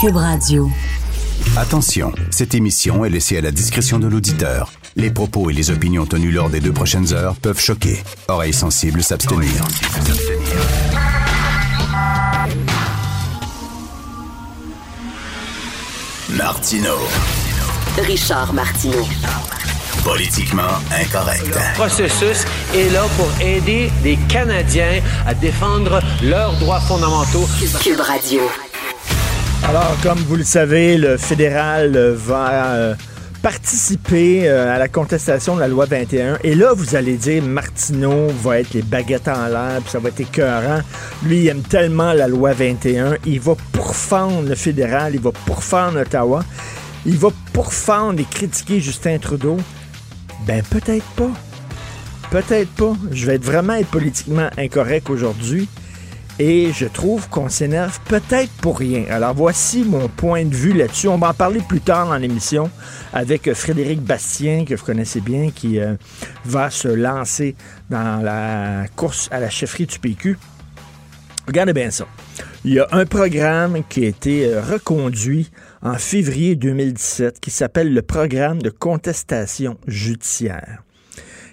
Cube Radio. Attention, cette émission est laissée à la discrétion de l'auditeur. Les propos et les opinions tenues lors des deux prochaines heures peuvent choquer. Oreilles sensibles s'abstenir. Martino. Richard Martineau. Politiquement incorrect. processus est là pour aider les Canadiens à défendre leurs droits fondamentaux. Cube Radio. Alors, comme vous le savez, le fédéral euh, va euh, participer euh, à la contestation de la loi 21. Et là, vous allez dire, Martineau va être les baguettes en l'air, puis ça va être écœurant. Lui, il aime tellement la loi 21. Il va pourfendre le fédéral, il va pourfendre Ottawa. Il va pourfendre et critiquer Justin Trudeau. Ben, peut-être pas. Peut-être pas. Je vais être vraiment être politiquement incorrect aujourd'hui. Et je trouve qu'on s'énerve peut-être pour rien. Alors voici mon point de vue là-dessus. On va en parler plus tard dans l'émission avec Frédéric Bastien, que vous connaissez bien, qui euh, va se lancer dans la course à la chefferie du PQ. Regardez bien ça. Il y a un programme qui a été euh, reconduit en février 2017 qui s'appelle le programme de contestation judiciaire.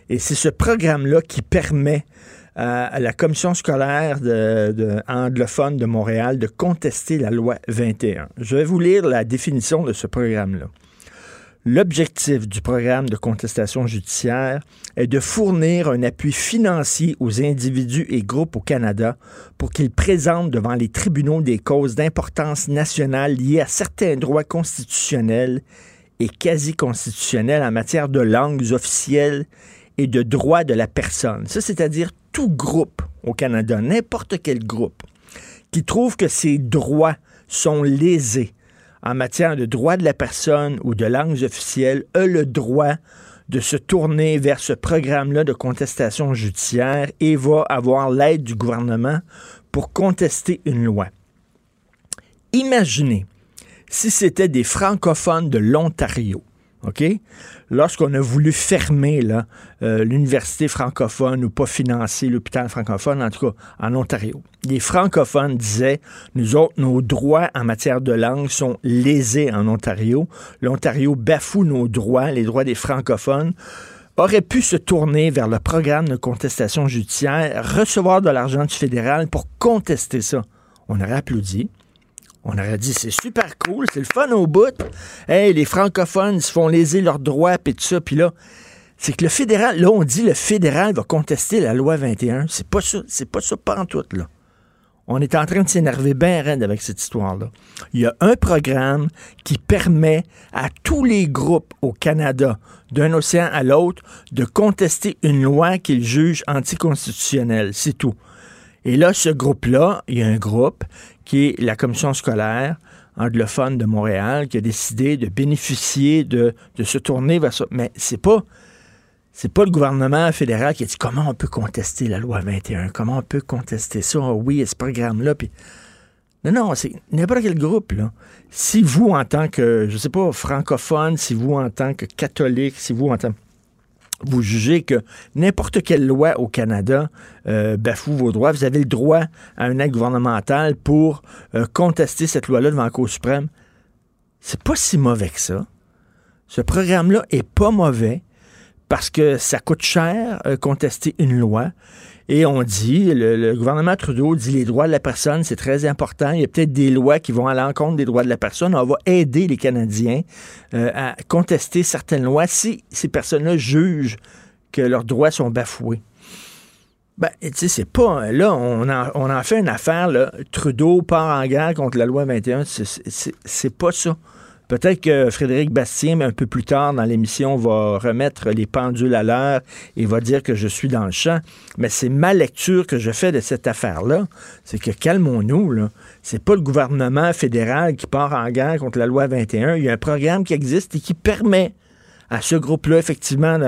Et c'est ce programme-là qui permet à la commission scolaire anglophone de Montréal de contester la loi 21. Je vais vous lire la définition de ce programme-là. L'objectif du programme de contestation judiciaire est de fournir un appui financier aux individus et groupes au Canada pour qu'ils présentent devant les tribunaux des causes d'importance nationale liées à certains droits constitutionnels et quasi-constitutionnels en matière de langues officielles de droits de la personne. Ça, c'est-à-dire tout groupe au Canada, n'importe quel groupe, qui trouve que ses droits sont lésés en matière de droits de la personne ou de langues officielles, a le droit de se tourner vers ce programme-là de contestation judiciaire et va avoir l'aide du gouvernement pour contester une loi. Imaginez si c'était des francophones de l'Ontario, OK? Lorsqu'on a voulu fermer euh, l'université francophone ou pas financer l'hôpital francophone, en tout cas en Ontario, les francophones disaient, nous autres, nos droits en matière de langue sont lésés en Ontario. L'Ontario bafoue nos droits, les droits des francophones aurait pu se tourner vers le programme de contestation judiciaire, recevoir de l'argent du fédéral pour contester ça. On aurait applaudi. On aurait dit, c'est super cool, c'est le fun au bout. Hey, les francophones, se font léser leurs droits, puis tout ça. Puis là, c'est que le fédéral, là, on dit le fédéral va contester la loi 21. C'est pas ça, c'est pas ça, pas en tout, là. On est en train de s'énerver bien raide avec cette histoire-là. Il y a un programme qui permet à tous les groupes au Canada, d'un océan à l'autre, de contester une loi qu'ils jugent anticonstitutionnelle. C'est tout. Et là, ce groupe-là, il y a un groupe qui est la commission scolaire anglophone de Montréal qui a décidé de bénéficier de, se tourner vers ça. Mais c'est pas pas le gouvernement fédéral qui a dit comment on peut contester la loi 21, comment on peut contester ça, Ah oui, ce programme-là. Puis... Non, non, c'est n'importe quel groupe. Là. Si vous, en tant que, je sais pas, francophone, si vous, en tant que catholique, si vous, en tant vous jugez que n'importe quelle loi au Canada euh, bafoue vos droits, vous avez le droit à un aide gouvernementale pour euh, contester cette loi-là devant la Cour suprême. C'est pas si mauvais que ça. Ce programme-là est pas mauvais parce que ça coûte cher euh, contester une loi. Et on dit, le, gouvernement Trudeau dit les droits de la personne, c'est très important. Il y a peut-être des lois qui vont à l'encontre des droits de la personne. On va aider les Canadiens euh, à contester certaines lois si ces personnes-là jugent que leurs droits sont bafoués. Ben, tu sais, c'est pas. Là, on en, fait une affaire. Trudeau part en guerre contre la loi 21. C'est- C'est c'est pas ça. Peut-être que Frédéric Bastien, un peu plus tard dans l'émission, va remettre les pendules à l'heure et va dire que je suis dans le champ. Mais c'est ma lecture que je fais de cette affaire-là. C'est que calmons-nous, là. C'est pas le gouvernement fédéral qui part en guerre contre la loi 21. Il y a un programme qui existe et qui permet à ce groupe-là, effectivement,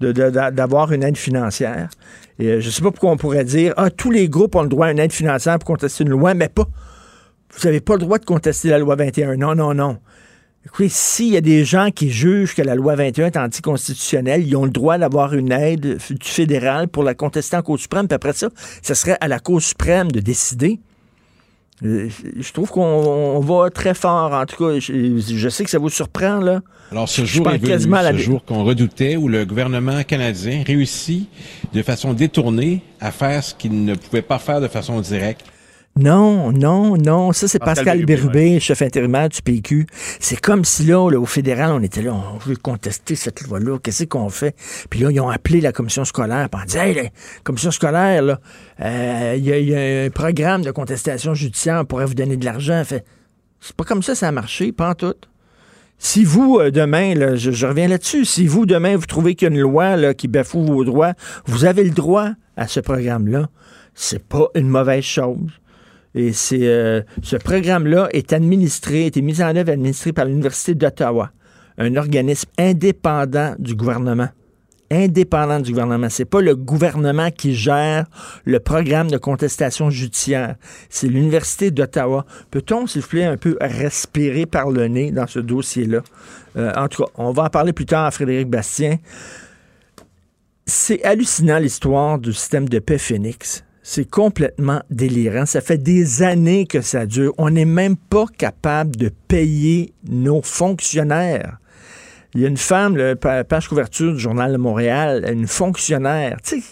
d'avoir une aide financière. Et euh, je sais pas pourquoi on pourrait dire, ah, tous les groupes ont le droit à une aide financière pour contester une loi, mais pas. Vous n'avez pas le droit de contester la loi 21. Non, non, non. Écoutez, s'il y a des gens qui jugent que la loi 21 est anticonstitutionnelle, ils ont le droit d'avoir une aide du fédéral pour la contester en Cour suprême. Puis après ça, ce serait à la Cour suprême de décider. Euh, Je trouve qu'on on va très fort. En tout cas, je, je sais que ça vous surprend, là. Alors, ce jour est venu, la ce jour qu'on redoutait, où le gouvernement canadien réussit de façon détournée à faire ce qu'il ne pouvait pas faire de façon directe. Non, non, non. Ça, c'est Pascal Pascal chef intérimaire du PQ. C'est comme si là, là, au fédéral, on était là, on veut contester cette loi-là. Qu'est-ce qu'on fait? Puis là, ils ont appelé la commission scolaire. Puis on dit, hey, la commission scolaire, là, euh, il y, a- il y a un programme de contestation judiciaire, on pourrait vous donner de l'argent. Fait, c'est pas comme ça, ça a marché, pas en tout. Si vous, euh, demain, là, je, je reviens là-dessus, si vous, demain, vous trouvez qu'il y a une loi là, qui bafoue vos droits, vous avez le droit à ce programme-là. C'est pas une mauvaise chose. Et euh, ce programme-là est administré, a été mis en œuvre administré par l'Université d'Ottawa, un organisme indépendant du gouvernement. Indépendant du gouvernement. C'est pas le gouvernement qui gère le programme de contestation judiciaire. C'est l'Université d'Ottawa. Peut-on, s'il vous plaît, un peu respirer par le nez dans ce dossier-là? Euh, en tout cas, on va en parler plus tard à Frédéric Bastien. C'est hallucinant l'histoire du système de paix Phoenix. C'est complètement délirant. Ça fait des années que ça dure. On n'est même pas capable de payer nos fonctionnaires. Il y a une femme, pa- page couverture du Journal de Montréal, une fonctionnaire. Tu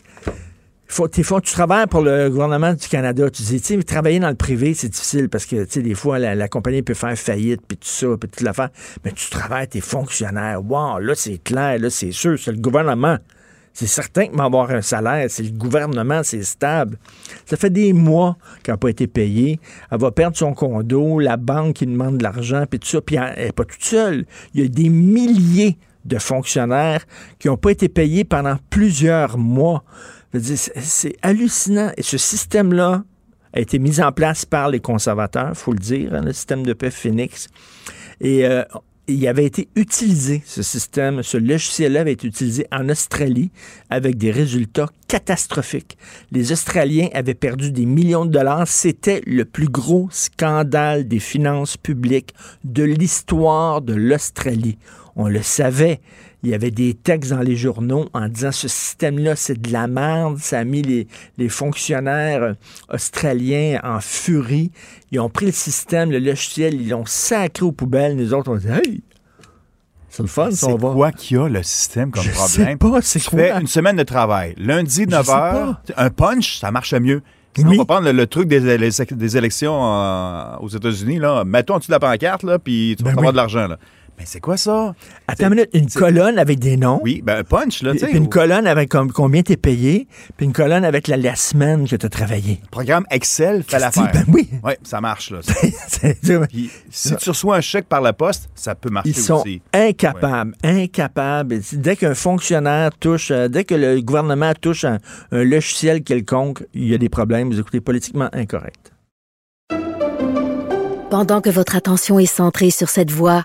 faut, faut- tu travailles pour le gouvernement du Canada. Tu dis, tu travailler dans le privé, c'est difficile parce que, tu des fois, la, la compagnie peut faire faillite, puis tout ça, puis toute l'affaire. Mais tu travailles, t'es fonctionnaire. Wow, là, c'est clair, là, c'est sûr, c'est le gouvernement. C'est certain que m'avoir un salaire, c'est le gouvernement, c'est stable. Ça fait des mois qu'elle n'a pas été payée. Elle va perdre son condo, la banque qui demande de l'argent, puis tout ça. Puis elle n'est pas toute seule. Il y a des milliers de fonctionnaires qui n'ont pas été payés pendant plusieurs mois. C'est hallucinant. Et ce système-là a été mis en place par les conservateurs, il faut le dire, hein, le système de paix Phoenix. Et euh, il avait été utilisé, ce système, ce logiciel-là avait été utilisé en Australie avec des résultats catastrophiques. Les Australiens avaient perdu des millions de dollars. C'était le plus gros scandale des finances publiques de l'histoire de l'Australie. On le savait. Il y avait des textes dans les journaux en disant ce système-là, c'est de la merde. Ça a mis les, les fonctionnaires euh, australiens en furie. Ils ont pris le système, le logiciel, ils l'ont sacré aux poubelles. Nous autres, on dit Hey, c'est le fun, ça, C'est on va. quoi qu'il y a, le système, comme Je problème? sais pas, c'est quoi? fais une semaine de travail. Lundi, Je 9 sais h, un punch, ça marche mieux. Oui. On va prendre le, le truc des, élec- des élections euh, aux États-Unis. Là. Mettons en dessous de la pancarte, là, puis tu vas Ben avoir oui. de l'argent. Mais c'est quoi ça? Attends une minute, une colonne avec des noms? Oui, ben un punch, là, tu Puis sais. puis une colonne avec com- combien t'es payé, puis une colonne avec la, la semaine que tu as travaillé. programme Excel fait l'affaire. ben oui. Oui, ça marche. Là. Puis, si tu reçois un chèque par la poste, ça peut marcher Ils sont aussi. incapables, incapables. Dès qu'un fonctionnaire touche, euh, dès que le gouvernement touche un, un logiciel quelconque, il y a des problèmes. Vous écoutez politiquement incorrect. Pendant que votre attention est centrée sur cette voix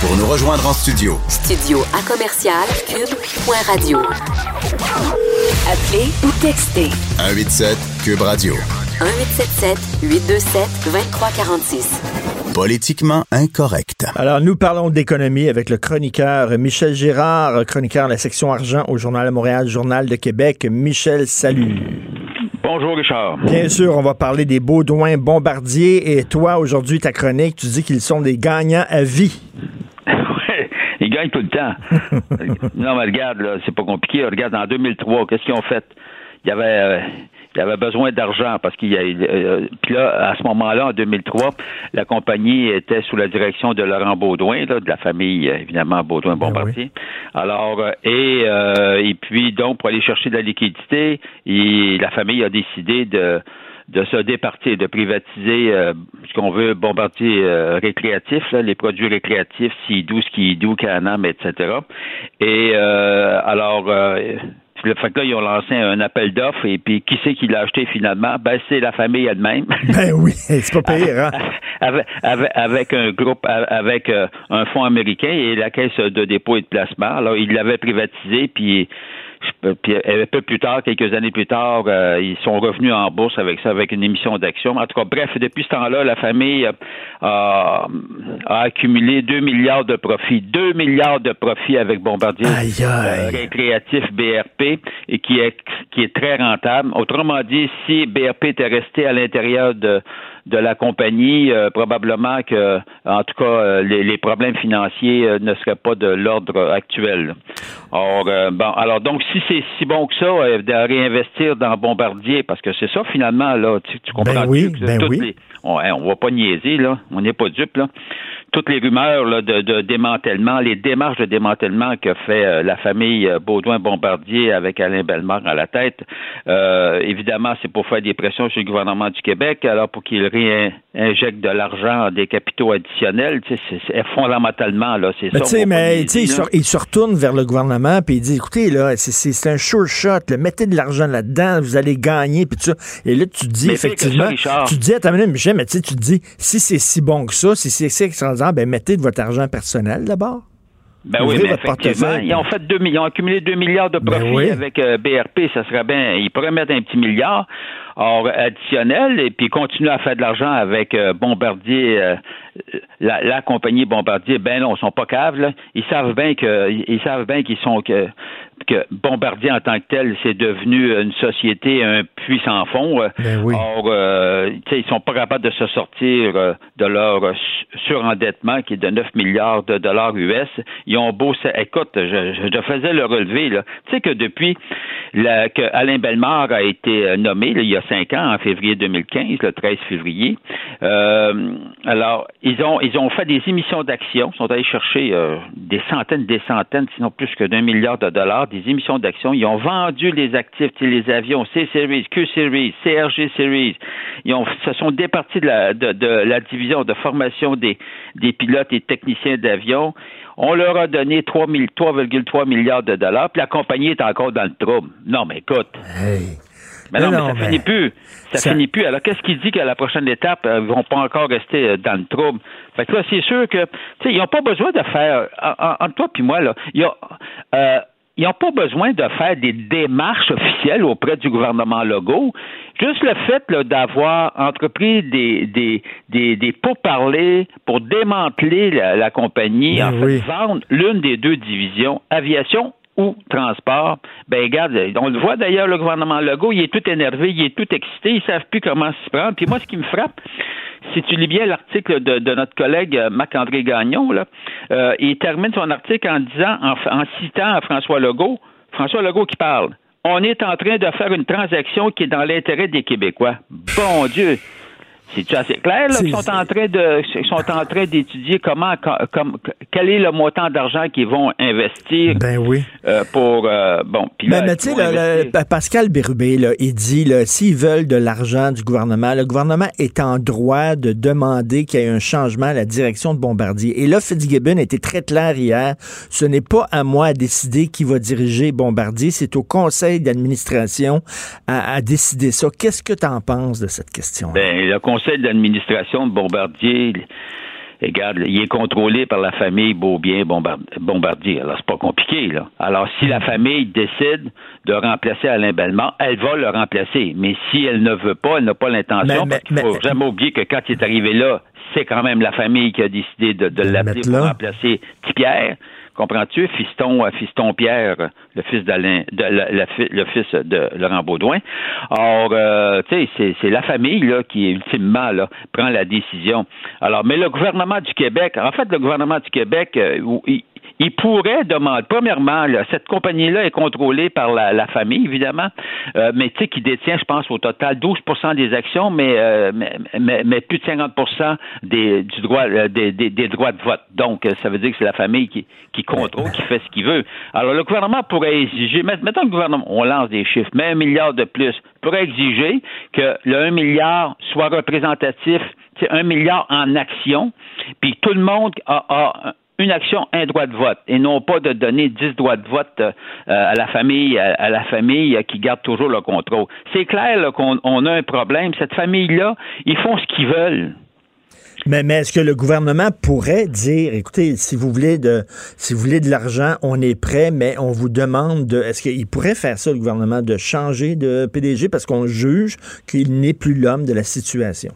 Pour nous rejoindre en studio, Studio à commercial cube.radio. Appelez ou textez 187 Cube Radio. 1877 827 2346. Politiquement incorrect. Alors, nous parlons d'économie avec le chroniqueur Michel Girard, chroniqueur de la section argent au Journal de Montréal, Journal de Québec. Michel, salut. Bonjour Richard. Bien sûr, on va parler des Baudouins bombardiers. Et toi, aujourd'hui, ta chronique, tu dis qu'ils sont des gagnants à vie. Ils gagnent tout le temps. non, mais regarde, là, c'est pas compliqué. Regarde, en 2003, qu'est-ce qu'ils ont fait? Il y avait, euh, il y avait besoin d'argent parce qu'il y a, euh, puis là, à ce moment-là, en 2003, la compagnie était sous la direction de Laurent Baudouin, là, de la famille, euh, évidemment, Baudouin-Bombardier. Alors, euh, et, euh, et puis, donc, pour aller chercher de la liquidité, la famille a décidé de de se départir, de privatiser euh, ce qu'on veut, bombardier euh, récréatif, là, les produits récréatifs, Sidou, Skidoo, Canam, etc. Et euh, alors, euh, le fait que là, ils ont lancé un appel d'offres et puis qui c'est qui l'a acheté finalement? Ben, c'est la famille elle-même. Ben oui, c'est pas pire, hein? avec, avec, avec un groupe, avec euh, un fonds américain et la caisse de dépôt et de placement. Alors, ils l'avaient privatisé, puis puis un peu plus tard, quelques années plus tard, euh, ils sont revenus en bourse avec ça, avec une émission d'actions. En tout cas, bref, depuis ce temps-là, la famille euh, a, a accumulé 2 milliards de profits. 2 milliards de profits avec Bombardier euh, récréatif BRP et qui est qui est très rentable. Autrement dit, si BRP était resté à l'intérieur de de la compagnie, euh, probablement que, en tout cas, euh, les, les problèmes financiers euh, ne seraient pas de l'ordre actuel. Or, bon, alors donc, si c'est si bon que ça, de réinvestir dans Bombardier, parce que c'est ça finalement là, tu, tu comprends Ben oui, que ben oui. les- on, on va pas niaiser là, on n'est pas dupe là. Toutes les rumeurs là, de, de démantèlement, les démarches de démantèlement que fait euh, la famille euh, Baudouin-Bombardier avec Alain Bellemare à la tête, euh, évidemment, c'est pour faire des pressions sur le gouvernement du Québec, alors pour qu'il réinjecte de l'argent, des capitaux additionnels, c'est, c'est fondamentalement là, c'est ça. mais niaiser, tu sais, il, se, il se retourne vers le gouvernement puis il dit écoutez là, c'est- c'est c'est un sure shot, là, mettez de l'argent là-dedans, vous allez gagner puis ça. Et là tu dis Mais ça, effectivement, tu dis attends une minute, Michel, mais tu sais, tu te dis si c'est si bon que ça, si c'est si extraordinaire, ben mettez de votre argent personnel d'abord. Ben oui, Ouvrez mais votre effectivement, ils ont fait 2 millions, ils ont accumulé 2 milliards de Ben profits oui. avec euh, BRP, ça serait bien, ils pourraient mettre un petit milliard or, additionnel et puis continuer à faire de l'argent avec euh, Bombardier, euh, la, la compagnie Bombardier, ben non, ils sont pas caves, là. Ils savent bien que ils savent bien qu'ils sont que que Bombardier en tant que tel, c'est devenu une société, un puits sans fond. euh. Ben oui. Or, euh, tu sais, ils sont pas capables de se sortir euh, de leur euh, su- surendettement qui est de 9 milliards de dollars US. Ils ont beau... Écoute, je, je, je faisais le relevé. là. Tu sais que depuis la, que Alain Bellemare a été euh, nommé là, il y a cinq ans, en février 2015, le 13 février, euh, alors, ils ont, ils ont fait des émissions d'actions, ils sont allés chercher euh, des centaines, des centaines, sinon plus que d'un milliard de dollars, des émissions d'actions. Ils ont vendu les actifs, les avions C-Series, Q-Series, CRG Series. Ils ont, se sont départis de la, de, de la division de formation des, des pilotes et techniciens d'avions. On leur a donné 3 000 3,3 milliards de dollars, puis la compagnie est encore dans le trouble. Non, mais écoute, Hey. mais non, Mais ça mais- finit plus. Ça, Ça- finit plus. Alors, qu'est-ce qu'il dit qu'à la prochaine étape, euh, ils vont pas encore rester euh, dans le trouble? Fait que là, c'est sûr que, tu sais, ils n'ont pas besoin de faire, en- en- entre toi puis moi, là, ils ont, euh, ils n'ont pas besoin de faire des démarches officielles auprès du gouvernement Legault. Juste le fait d'avoir entrepris des, des, des, des pourparlers pour démanteler la, la compagnie, Ben en fait, vendre l'une des deux divisions, aviation ou transport, ben regarde, on le voit d'ailleurs, le gouvernement Legault, il est tout énervé, il est tout excité, ils savent plus comment s'y prendre. Puis moi, ce qui me frappe, si tu lis bien l'article de, notre collègue euh, Marc-André Gagnon, là, euh, il termine son article en disant, en, en citant François Legault, François Legault qui parle, on est en train de faire une transaction qui est dans l'intérêt des Québécois. Bon Dieu! C'est assez clair là C'est- qu'ils sont en train de ils sont en train d'étudier comment co- comme quel est le montant d'argent qu'ils vont investir Ben oui. euh, pour euh, bon puis Mais, tu sais, Pascal Bérubé, là, il dit, là, s'ils veulent de l'argent du gouvernement, le gouvernement est en droit de demander qu'il y ait un changement à la direction de Bombardier. Et là, Fitzgibbon était très clair hier. Ce n'est pas à moi à décider qui va diriger Bombardier. C'est au conseil d'administration à, à décider ça. Qu'est-ce que tu en penses de cette question? Ben, le conseil d'administration de Bombardier, regarde, il est contrôlé par la famille Beaubien Bombard- Bombardier. Alors, c'est pas compliqué, là. Alors, si la famille décide de remplacer Alain Bellemare, elle va le remplacer. Mais si elle ne veut pas, elle n'a pas l'intention, parce qu'il faut mais- jamais oublier que quand il est arrivé là, c'est quand même la famille qui a décidé de, de De le l'appeler pour remplacer Pierre. Comprends-tu? Fiston, euh, Fiston Pierre, le fils d'Alain, de, la- le fils de Laurent Baudouin. Or, euh, tu sais, c'est, la famille là qui ultimement là prend la décision. Alors, mais le gouvernement du Québec, en fait, le gouvernement du Québec, euh, il pourrait demander, premièrement, là, cette compagnie-là est contrôlée par la, la famille, évidemment, euh, mais tu sais, qui détient, je pense, au total 12% des actions, mais, euh, mais, mais, plus de 50 des, du droit, euh, des, des, droits de vote. Donc, ça veut dire que c'est la famille qui, qui contrôle, qui fait ce qu'il veut. Alors, le gouvernement pourrait exiger, mettons le gouvernement, on lance des chiffres, mais un milliard de plus, pourrait exiger que le 1 milliard soit représentatif, c'est un milliard en actions, puis tout le monde a, a une action, un droit de vote, et non pas de donner dix droits de vote euh, à la famille, à, la famille qui garde toujours le contrôle. C'est clair qu'on a un problème. Cette famille-là, ils font ce qu'ils veulent. Mais, mais est-ce que le gouvernement pourrait dire, écoutez, si vous voulez de, si vous voulez de l'argent, on est prêt, mais on vous demande de, est-ce qu'il pourrait faire ça, le gouvernement, de changer de PDG parce qu'on juge qu'il n'est plus l'homme de la situation?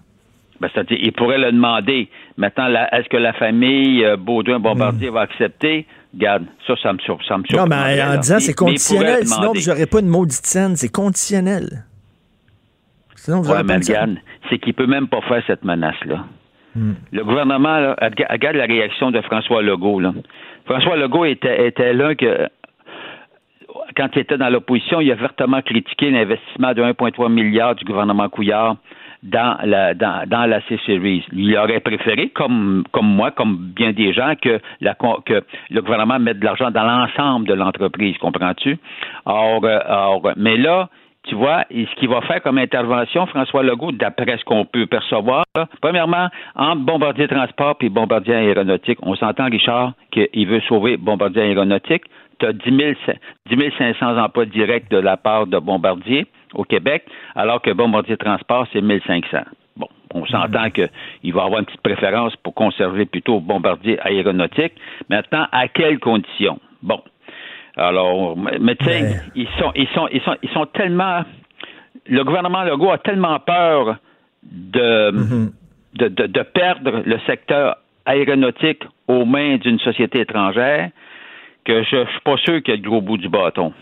Ben, c'est-à-dire, il pourrait le demander. Maintenant, est-ce que la famille euh, Baudouin-Bombardier va accepter? Regarde, ça, ça me, ça me Non, mais en disant c'est conditionnel, sinon vous n'aurez pas une maudite scène, c'est conditionnel. Sinon vous n'aurez pas de c'est qu'il peut même pas faire cette menace-là. Hmm. Le gouvernement, là, regarde la réaction de François Legault. Là. François Legault était, était l'un que quand il était dans l'opposition, il a vertement critiqué l'investissement de 1,3 milliard du gouvernement Couillard dans la, dans, dans la C-Series. Il aurait préféré, comme, comme moi, comme bien des gens, que, la, que le gouvernement mette de l'argent dans l'ensemble de l'entreprise, comprends-tu? Or, euh, or, mais là, tu vois, ce qu'il va faire comme intervention, François Legault, d'après ce qu'on peut percevoir, premièrement, entre Bombardier Transport et Bombardier Aéronautique, on s'entend, Richard, qu'il veut sauver Bombardier Aéronautique. Tu as 10, 500 emplois directs de la part de Bombardier au Québec, alors que Bombardier Transport, c'est 1500. Bon, on s'entend mhm. qu'il va avoir une petite préférence pour conserver plutôt Bombardier aéronautique. Maintenant, à quelles conditions? Bon. Alors, mais tu sais, ils sont, ils sont, ils sont, ils sont tellement. Le gouvernement Legault a tellement peur de, mhm. de, de, de perdre le secteur aéronautique aux mains d'une société étrangère que je ne suis pas sûr qu'il y a le gros bout du bâton.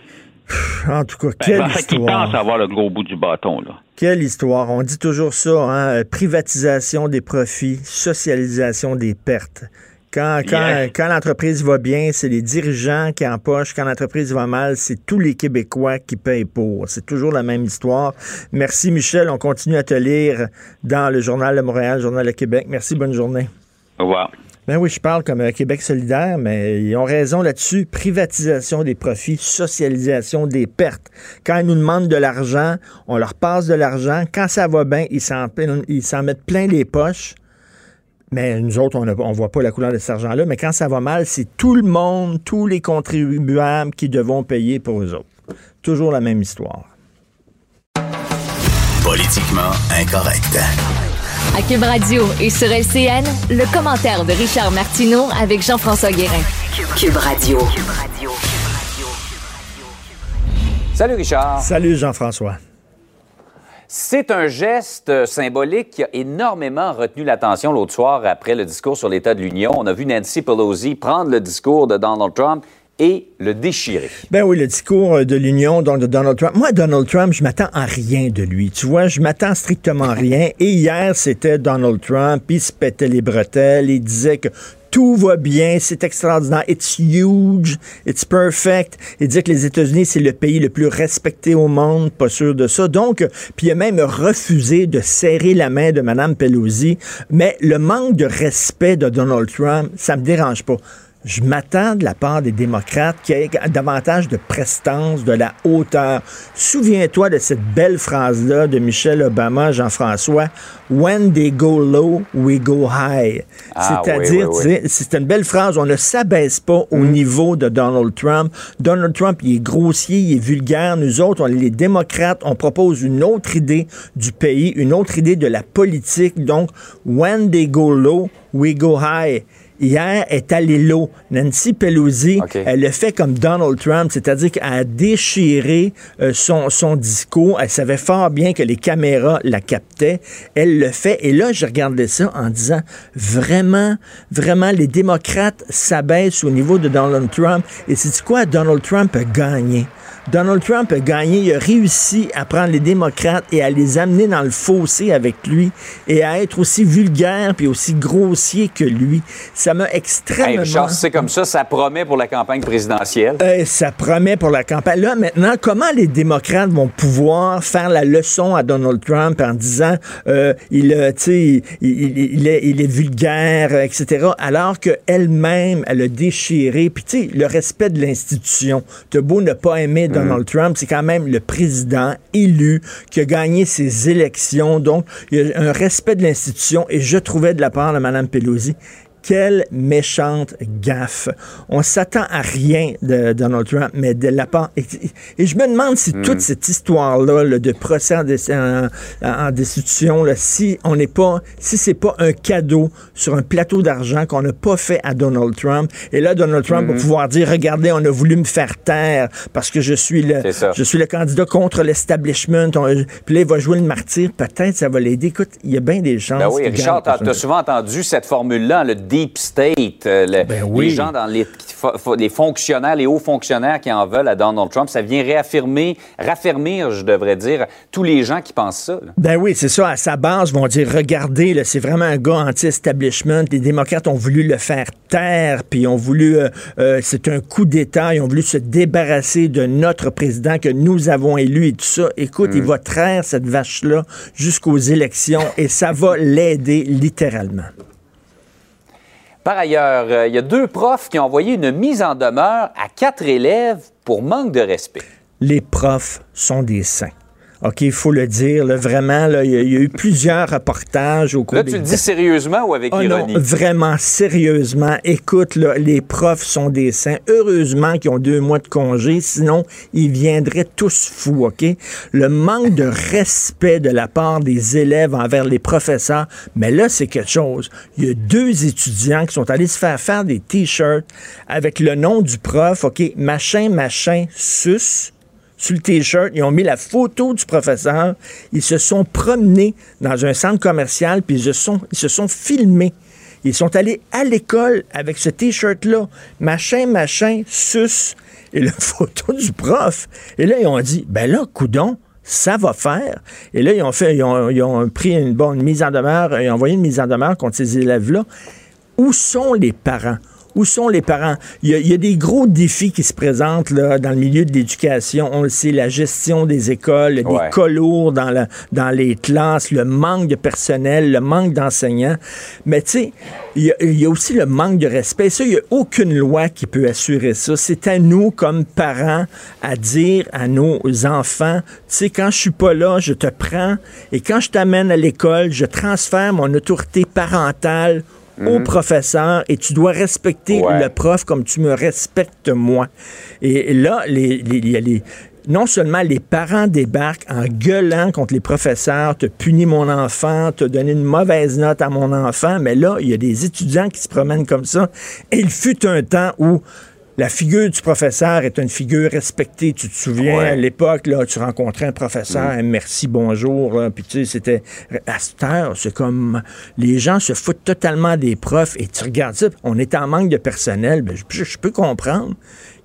En tout cas, ben, quelle ben, en fait, histoire. pense avoir le gros bout du bâton, là. Quelle histoire. On dit toujours ça, hein? Euh, privatisation des profits, socialisation des pertes. Quand, quand, quand l'entreprise va bien, c'est les dirigeants qui empochent. Quand l'entreprise va mal, c'est tous les Québécois qui payent pour. C'est toujours la même histoire. Merci, Michel. On continue à te lire dans le Journal de Montréal, le Journal de Québec. Merci, bonne journée. Au revoir. Ben oui, je parle comme Québec solidaire, mais ils ont raison là-dessus. Privatisation des profits, socialisation des pertes. Quand ils nous demandent de l'argent, on leur passe de l'argent. Quand ça va bien, ils s'en mettent plein les poches. Mais nous autres, on ne voit pas la couleur de cet argent-là. Mais quand ça va mal, c'est tout le monde, tous les contribuables qui devront payer pour eux autres. Toujours la même histoire. Politiquement incorrect. À Cube Radio et sur LCN, le commentaire de Richard Martineau avec Jean-François Guérin. Cube Radio. Salut Richard. Salut Jean-François. C'est un geste symbolique qui a énormément retenu l'attention l'autre soir après le discours sur l'état de l'Union. On a vu Nancy Pelosi prendre le discours de Donald Trump et le déchirer. Ben oui, le discours de l'Union, donc de Donald Trump. Moi, Donald Trump, je m'attends à rien de lui. Tu vois, je m'attends strictement à rien. Et hier, c'était Donald Trump, il se pétait les bretelles, il disait que tout va bien, c'est extraordinaire, it's huge, it's perfect. Il dit que les États-Unis, c'est le pays le plus respecté au monde, pas sûr de ça. Donc, puis il a même refusé de serrer la main de Mme Pelosi. Mais le manque de respect de Donald Trump, ça me dérange pas je m'attends de la part des démocrates qu'il y ait davantage de prestance, de la hauteur. Souviens-toi de cette belle phrase-là de Michel Obama, Jean-François, When they go low, we go high. Ah, C'est-à-dire, c'est une belle phrase, on ne s'abaisse pas au mm. niveau de Donald Trump. Donald Trump, il est grossier, il est vulgaire. Nous autres, on, les démocrates, on propose une autre idée du pays, une autre idée de la politique. Donc, when they go low, we go high hier est allée l'eau. Nancy Pelosi, elle le fait comme Donald Trump, c'est-à-dire qu'elle a déchiré euh, son, son discours. Elle savait fort bien que les caméras la captaient. Elle le fait. Et là, je regardais ça en disant, vraiment, vraiment, les démocrates s'abaissent au niveau de Donald Trump. Et c'est quoi? Donald Trump a gagné? Donald Trump a gagné, il a réussi à prendre les démocrates et à les amener dans le fossé avec lui et à être aussi vulgaire puis aussi grossier que lui. Ça m'a extrêmement... Hey, Richard, c'est comme ça, ça promet pour la campagne présidentielle. Euh, ça promet pour la campagne. Là, maintenant, comment les démocrates vont pouvoir faire la leçon à Donald Trump en disant euh, il, euh, il, il- il est, il est vulgaire, etc., alors qu'elle-même, elle a déchiré. Puis, tu sais, le respect de l'institution. T'as beau ne pas aimer Donald Trump, c'est quand même le président élu qui a gagné ses élections. Donc, il y a un respect de l'institution. Et je trouvais de la part de Mme Pelosi quelle méchante gaffe. On s'attend à rien de Donald Trump, mais de la part... Et, et je me demande si toute cette histoire-là là, de procès en, dé- en- en destitution, là, si on n'est pas... Si c'est pas un cadeau sur un plateau d'argent qu'on n'a pas fait à Donald Trump, et là, Donald Trump va pouvoir dire, regardez, on a voulu me faire taire parce que je suis le, C'est ça. je suis le candidat contre l'establishment. Puis là, il va jouer le martyr. Peut-être ça va l'aider. Écoute, il y a bien des chances Ben oui, Richard, t'as as souvent entendu cette formule-là, le deep state, euh, le- Ben oui. les gens dans les, fonctionnaires, les hauts fonctionnaires qui en veulent à Donald Trump. Ça vient réaffirmer, raffermir, je devrais dire, tous les gens qui pensent ça. là. Ben oui, c'est ça. À sa base, vont dire regardez, c'est vraiment un gars anti-establishment. Les démocrates ont voulu le faire taire, puis ont voulu. euh, euh, c'est un coup d'État. Ils ont voulu se débarrasser de notre président que nous avons élu et tout ça. Écoute, il va traire cette vache-là jusqu'aux élections et ça va l'aider littéralement. Par ailleurs, euh, il y a deux profs qui ont envoyé une mise en demeure à quatre élèves pour manque de respect. les profs sont des saints. OK, il faut le dire. là, vraiment, là, il y, a- il y a eu plusieurs reportages au cours Là, des tu le dis sérieusement ou avec Oh non, ironie? vraiment, sérieusement. Écoute, là, les profs sont des saints. Heureusement qu'ils ont deux mois de congé, sinon ils viendraient tous fous, OK? Le manque de respect de la part des élèves envers les professeurs, mais là, c'est quelque chose. Il y a deux étudiants qui sont allés se faire faire des T-shirts avec le nom du prof, OK? Machin, machin, sus sur le T-shirt, ils ont mis la photo du professeur, ils se sont promenés dans un centre commercial, puis ils se sont, filmés. Ils sont allés à l'école avec ce T-shirt-là, machin, machin, sus, et la photo du prof. Et là, ils ont dit, ben là, coudon, ça va faire. Et là, ils ont fait, ils ils ont pris une bonne mise en demeure, ils ont envoyé une mise en demeure contre ces élèves-là. Où sont les parents? Où sont les parents? Il y, a, il y a des gros défis qui se présentent là, dans le milieu de l'éducation. On le sait, la gestion des écoles, des Ouais. lourds dans, la- dans les classes, le manque de personnel, le manque d'enseignants. Mais tu sais, il y, a- il y a aussi le manque de respect. Ça, il n'y a aucune loi qui peut assurer ça. C'est à nous, comme parents, à dire à nos enfants, tu sais, quand je suis pas là, je te prends et quand je t'amène à l'école, je transfère mon autorité parentale au professeur et tu dois respecter Ouais. le prof comme tu me respectes moi. Et là, les- non seulement les parents débarquent en gueulant contre les professeurs, te punis mon enfant, te donné une mauvaise note à mon enfant, mais là, il y a des étudiants qui se promènent comme ça. Et il fut un temps où la figure du professeur est une figure respectée. Tu te souviens, Ouais. à l'époque, là, tu rencontrais un professeur, un merci, bonjour, là, puis tu sais, c'était... À cette heure, c'est comme... Les gens se foutent totalement des profs, et tu regardes ça, on est en manque de personnel, ben, je, je peux comprendre.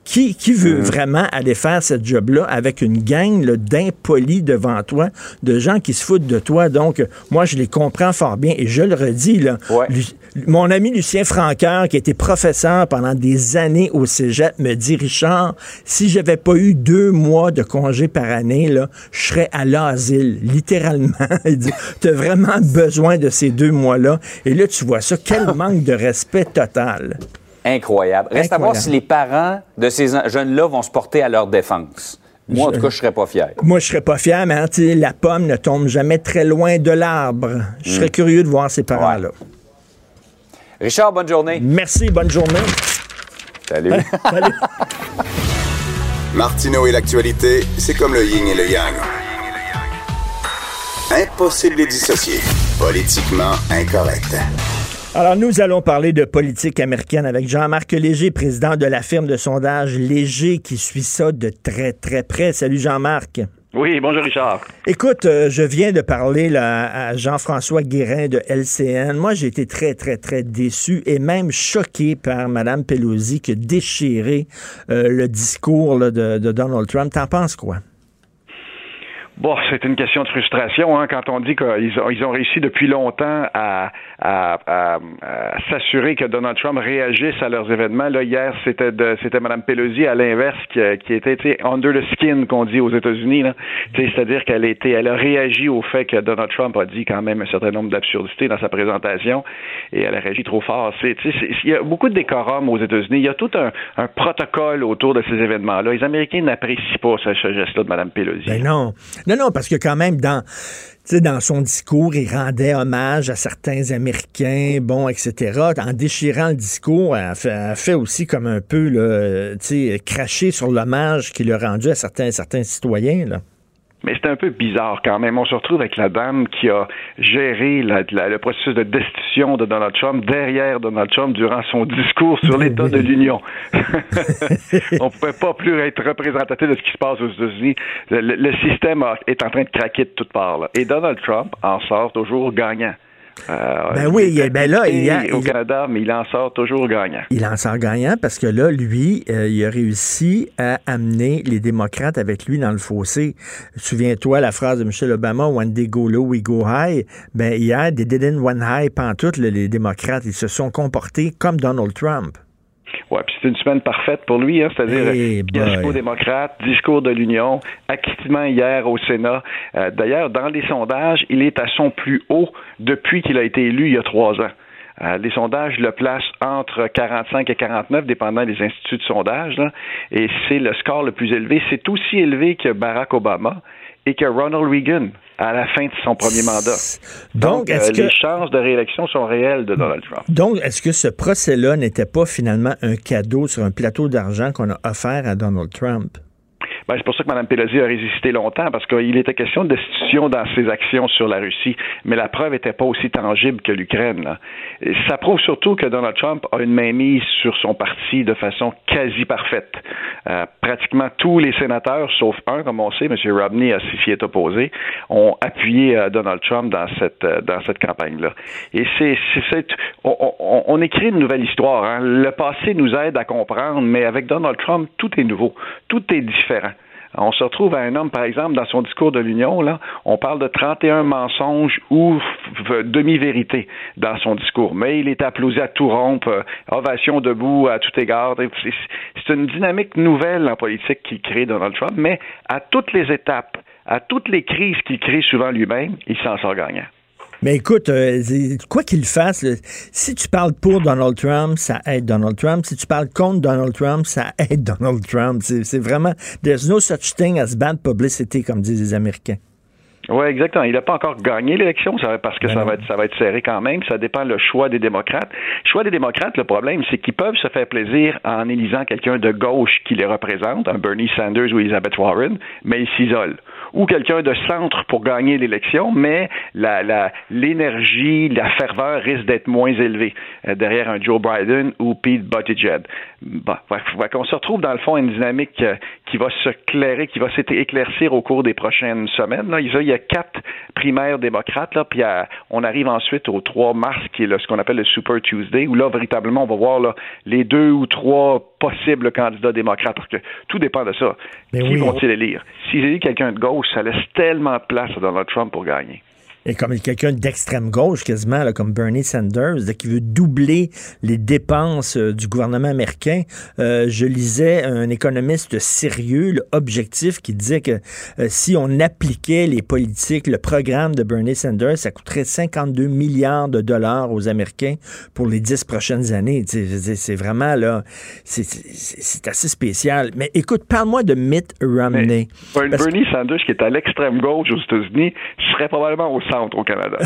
Qui, qui veut vraiment aller faire ce job-là avec une gang d'impolis devant toi, de gens qui se foutent de toi? Donc, euh, moi, je les comprends fort bien. Et je le redis, là, Ouais. Lu- mon ami Lucien Franqueur, qui été professeur pendant des années au cégep, me dit Richard, si j'avais pas eu deux mois de congé par année, là, je serais à l'asile, littéralement. Il dit Tu as vraiment besoin de ces deux mois-là. Et là, tu vois ça, quel manque de respect total. Incroyable. Reste à voir si les parents de ces jeunes-là vont se porter à leur défense. Moi, en tout cas, je serais pas fier. Moi, je serais pas fier, mais hein, la pomme ne tombe jamais très loin de l'arbre. Je serais curieux de voir ces parents-là. Richard, bonne journée. Merci, bonne journée. Salut. Salut. Martineau et l'actualité, c'est comme le yin et le yang. Impossible de les dissocier. Politiquement incorrect. Alors, nous allons parler de politique américaine avec Jean-Marc Léger, président de la firme de sondage Léger, qui suit ça de très, très près. Salut Jean-Marc. Oui, bonjour Richard. Écoute, euh, je viens de parler là, à Jean-François Guérin de LCN. Moi, j'ai été très, très, très déçu et même choqué par Mme Pelosi qui a déchiré euh, le discours là, de, de Donald Trump. T'en penses quoi? Bon, c'est une question de frustration hein, quand on dit qu'ils ont, ils ont réussi depuis longtemps à, s'assurer que Donald Trump réagisse à leurs événements. Là, hier, c'était c'était Mme Pelosi à l'inverse qui, qui était under the skin qu'on dit aux États-Unis. C'est-à-dire qu'elle était, elle a réagi au fait que Donald Trump a dit quand même un certain nombre d'absurdités dans sa présentation et elle a réagi trop fort. C'est, il y a beaucoup de décorum aux États-Unis. Il y a tout un, un protocole autour de ces événements-là. Les Américains n'apprécient pas ce, ce geste-là de Mme Pelosi. Ben non. Non, non, parce que quand même, dans, dans son discours, il rendait hommage à certains Américains, bon, etc. En déchirant le discours, elle fait, fait aussi comme un peu, cracher sur l'hommage qu'il a rendu à certains, certains citoyens, là. Mais c'est un peu bizarre quand même. On se retrouve avec la dame qui a géré la, la, le processus de destitution de Donald Trump derrière Donald Trump durant son discours sur l'état de l'Union. On ne pouvait pas plus être représentatif de ce qui se passe aux États-Unis. Le, le, système a, est en train de craquer de toutes parts. Là. Et Donald Trump en sort toujours gagnant. Euh, ben oui, il, ben là, il a, au Canada, mais il en sort toujours gagnant. Il en sort gagnant parce que là, lui, euh, il a réussi à amener les démocrates avec lui dans le fossé. Souviens-toi la phrase de Michel Obama, One day go low, we go high. Ben hier, they didn't one high pantoute, les démocrates. Ils se sont comportés comme Donald Trump. Ouais, puis c'est une semaine parfaite pour lui, hein, c'est-à-dire hey fiasco démocrate, discours de l'Union, acquittement hier au Sénat. Euh, D'ailleurs, dans les sondages, il est à son plus haut depuis qu'il a été élu il y a trois ans. Euh, les sondages le placent entre 45 et 49, dépendant des instituts de sondage, là, et c'est le score le plus élevé. C'est aussi élevé que Barack Obama et que Ronald Reagan à la fin de son premier mandat. Donc, est-ce que... les chances de réélection sont réelles de Donald Trump. Donc, est-ce que ce procès-là n'était pas finalement un cadeau sur un plateau d'argent qu'on a offert à Donald Trump? Ben, c'est pour ça que Mme Pelosi a résisté longtemps, parce qu'il était question de destitution dans ses actions sur la Russie, mais la preuve n'était pas aussi tangible que l'Ukraine. Ça prouve surtout que Donald Trump a une mainmise sur son parti de façon quasi parfaite. Euh, pratiquement tous les sénateurs, sauf un, comme on sait, M. Romney s'y est opposé, ont appuyé euh, Donald Trump dans cette euh, dans cette campagne-là. Et c'est on, on, on, écrit une nouvelle histoire. Hein. Le passé nous aide à comprendre, mais avec Donald Trump, tout est nouveau, tout est différent. On se retrouve à un homme, par exemple, dans son discours de l'Union, là, on parle de 31 mensonges ou demi-vérités dans son discours. Mais il est applaudi à tout rompre, euh, ovation debout à tout égard. C'est une dynamique nouvelle en politique qui crée Donald Trump, mais à toutes les étapes, à toutes les crises qu'il crée souvent lui-même, il s'en sort gagnant. Mais écoute, euh, quoi qu'il fasse, si tu parles pour Donald Trump, ça aide Donald Trump. Si tu parles contre Donald Trump, ça aide Donald Trump. C'est vraiment, there's no such thing as bad publicity, comme disent les Américains. Oui, exactement. Il n'a pas encore gagné l'élection, parce que ben ça va, être, ça va être serré quand même. Ça dépend le choix des démocrates. Le choix des démocrates, le problème, c'est qu'ils peuvent se faire plaisir en élisant quelqu'un de gauche qui les représente, un Bernie Sanders ou Elizabeth Warren, mais ils s'isolent ou quelqu'un de centre pour gagner l'élection, mais la, la, l'énergie, la ferveur risque d'être moins élevée euh, derrière un Joe Biden ou Pete Buttigieg. Bah, on se retrouve dans le fond une dynamique euh, qui va se clairer, qui va s'éclaircir au cours des prochaines semaines. Là. Il y a quatre primaires démocrates, là, puis on arrive ensuite au 3 mars, qui est ce qu'on appelle le Super Tuesday, où là, véritablement, on va voir là, les deux ou trois possibles candidats démocrates, parce que tout dépend de ça. qui vont-ils élire? S'ils quelqu'un de gauche, ça laisse tellement de place à Donald Trump pour gagner et comme quelqu'un d'extrême gauche quasiment, comme Bernie Sanders, qui veut doubler les dépenses euh, du gouvernement américain. Euh, je lisais un économiste sérieux, objectif, qui disait que euh, si on appliquait les politiques, le programme de Bernie Sanders, ça coûterait 52 milliards de dollars aux Américains pour les dix prochaines années. C'est vraiment là, c'est assez spécial. Mais écoute, parle-moi de Mitt Romney. Bernie Sanders, qui est à l'extrême gauche aux États-Unis, serait probablement au centre au Canada.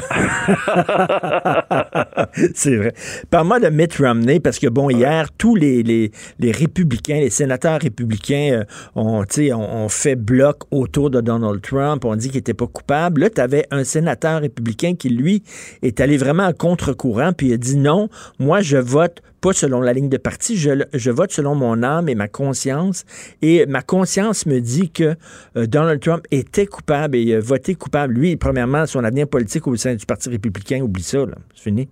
c'est vrai. Parle-moi de Mitt Romney, parce que, bon, hier, tous les, les, les, républicains, les sénateurs républicains euh, ont, ont, fait bloc autour de Donald Trump, on dit qu'il n'était pas coupable. Là, tu avais un sénateur républicain qui, lui, est allé vraiment à contre-courant, puis il a dit non, moi, je vote pas selon la ligne de parti, je, vote selon mon âme et ma conscience. Et ma conscience me dit que euh, Donald Trump était coupable et a voté coupable. Lui, premièrement, son avenir politique au sein du Parti républicain, oublie ça, c'est fini.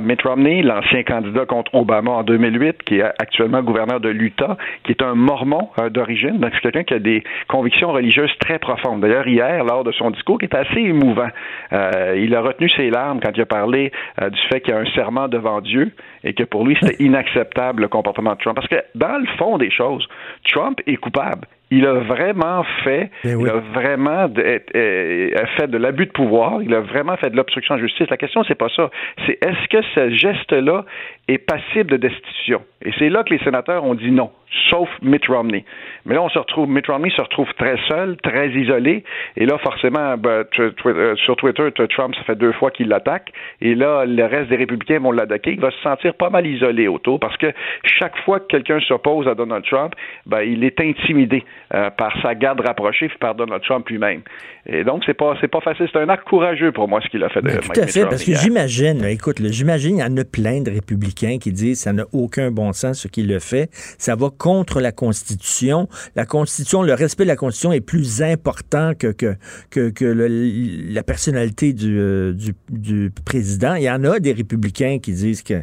Mitt Romney, l'ancien candidat contre Obama en 2008, qui est actuellement gouverneur de l'Utah, qui est un mormon euh, d'origine, donc c'est quelqu'un qui a des convictions religieuses très profondes. D'ailleurs, hier, lors de son discours, qui est assez émouvant, euh, il a retenu ses larmes quand il a parlé euh, du fait qu'il y a un serment devant Dieu et que pour lui, c'était inacceptable le comportement de Trump. Parce que dans le fond des choses, Trump est coupable il a vraiment fait, Ben il a vraiment de- euh, fait de l'abus de pouvoir, il a vraiment fait de l'obstruction de justice. La question, c'est pas ça. C'est est-ce que ce geste-là est passible de destitution? Et c'est là que les sénateurs ont dit non, sauf Mitt Romney. Mais là, on se retrouve, Mitt Romney se retrouve très seul, très isolé. Et là, forcément, ben, euh, sur Twitter, Trump, ça fait deux fois qu'il l'attaque. Et là, le reste des républicains vont l'attaquer. Il va se sentir pas mal isolé autour parce que chaque fois que quelqu'un s'oppose à Donald Trump, ben, il est intimidé euh, par sa garde rapprochée puis par Donald Trump lui-même. Et donc, c'est pas, c'est pas facile. C'est un acte courageux pour moi, ce qu'il a fait de Ben, Mike tout à fait, parce que j'imagine, écoute, j'imagine, il y en a plein de républicains qui disent ça n'a aucun bon sens ce qu'il le fait. Ça va contre la Constitution. La Constitution, le respect de la Constitution est plus important que, que, que, que le- la personnalité du, euh, du, du président. Il y en a des républicains qui disent que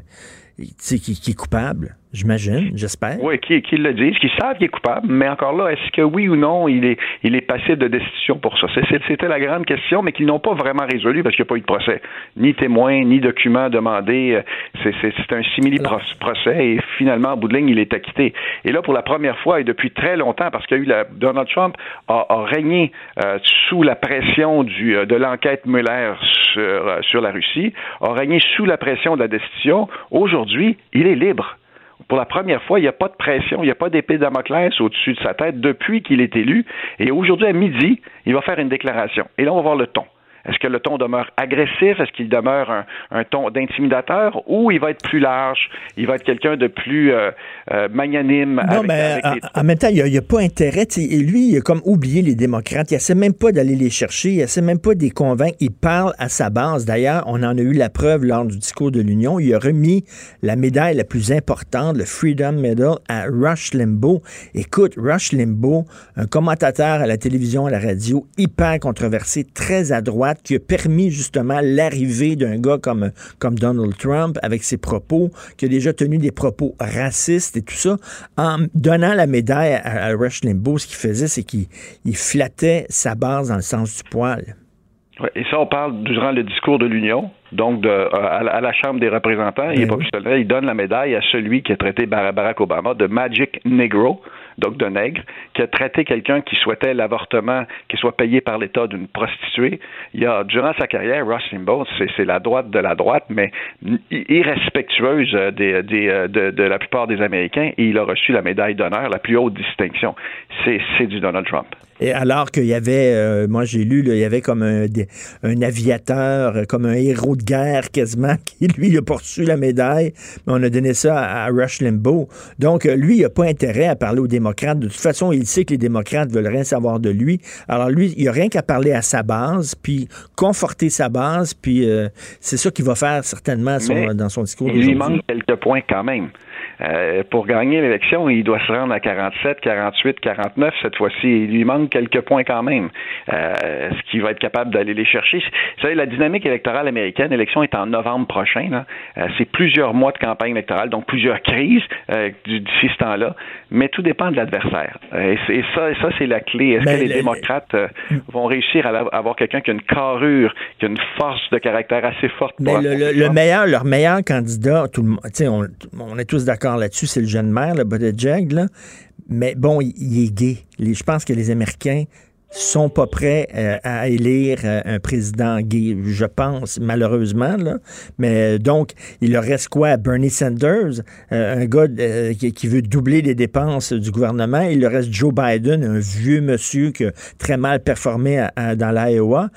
qui, qui est coupable, j'imagine, j'espère. Oui, qui, qui le disent, qui savent qu'il est coupable, mais encore là, est-ce que oui ou non, il est, il est passible de destitution pour ça? C'était la grande question, mais qu'ils n'ont pas vraiment résolu parce qu'il n'y a pas eu de procès. Ni témoin, ni document demandé. C'est c'est- un simili-procès et finalement, en bout de ligne, il est acquitté. Et là, pour la première fois et depuis très longtemps, parce qu'il y a eu la, Donald Trump a, a régné euh, sous la pression du, euh, de l'enquête Mueller sur, euh, sur la Russie, a régné sous la pression de la destitution. Aujourd'hui, il est libre. Pour la première fois, il n'y a pas de pression, il n'y a pas d'épée Damoclès au-dessus de sa tête depuis qu'il est élu. Et aujourd'hui, à midi, il va faire une déclaration. Et là, on va voir le ton. Est-ce que le ton demeure agressif? Est-ce qu'il demeure un, un ton d'intimidateur? Ou il va être plus large? Il va être quelqu'un de plus euh, euh, magnanime? Non, avec- mais avec en, les- en même temps, il n'y a, pas intérêt. Et lui, il a comme oublié les démocrates. Il essaie même pas d'aller les chercher. Il essaie même pas de les convaincre. Il parle à sa base. D'ailleurs, on en a eu la preuve lors du discours de l'Union. Il a remis la médaille la plus importante, le Freedom Medal, à Rush Limbaugh. Écoute, Rush Limbaugh, un commentateur à la télévision, à la radio, hyper controversé, très à droite, qui a permis justement l'arrivée d'un gars comme, comme Donald Trump avec ses propos, qui a déjà tenu des propos racistes et tout ça. En donnant la médaille à, à Rush Limbaugh, ce qu'il faisait, c'est qu'il il flattait sa base dans le sens du poil. Et ça, on parle durant le discours de l'Union, donc de, euh, à, la- Chambre des représentants. il est pas oui. Il donne la médaille à celui qui a traité Bar- Barack Obama de Magic Negro, donc de nègre, qui a traité quelqu'un qui souhaitait l'avortement, qui soit payé par l'État d'une prostituée. Il y a, durant sa carrière, Ross Limbaugh, c'est la droite de la droite, mais irrespectueuse des, des, de, de la plupart des Américains, et il a reçu la médaille d'honneur, la plus haute distinction. C'est du Donald Trump. Et alors qu'il y avait, euh, moi j'ai lu, là, il y avait comme un, un aviateur, euh, comme un héros de guerre quasiment, qui lui a poursu la médaille, mais on a donné ça à, à Rush Limbaugh. Donc euh, lui, il n'a pas intérêt à parler aux démocrates. De toute façon, il sait que les démocrates veulent rien savoir de lui. Alors lui, il n'a rien qu'à parler à sa base, puis conforter sa base, puis euh, c'est ça qu'il va faire certainement son- Mais dans son discours Il lui manque quelques points quand même. Euh, pour gagner l'élection, il doit se rendre à 47, 48, 49 cette fois-ci. Il lui manque quelques points quand même. Euh, Est-ce qu'il va être capable d'aller les chercher? Vous savez, la dynamique électorale américaine, l'élection est en novembre prochain. Euh, C'est plusieurs mois de campagne électorale, donc plusieurs crises du- d'ici ce temps-là. Mais tout dépend de l'adversaire. Et, ça, et ça c'est la clé. Est-ce que les le- démocrates vont réussir à la- avoir quelqu'un qui a une carrure, qui a une force de caractère assez forte pour Mais le, le- meilleur, leur meilleur candidat, tout le on est tous d'accord là-dessus, c'est le jeune maire, le Buttigieg, là. Mais bon, il, est gay. Je pense que les Américains sont pas prêts euh, à élire euh, un président gay, je pense, malheureusement. Mais euh, donc, il leur reste quoi? Bernie Sanders, un gars qui, veut doubler les dépenses du gouvernement. Il leur reste Joe Biden, un vieux monsieur qui a très mal performé dans l'Iowa.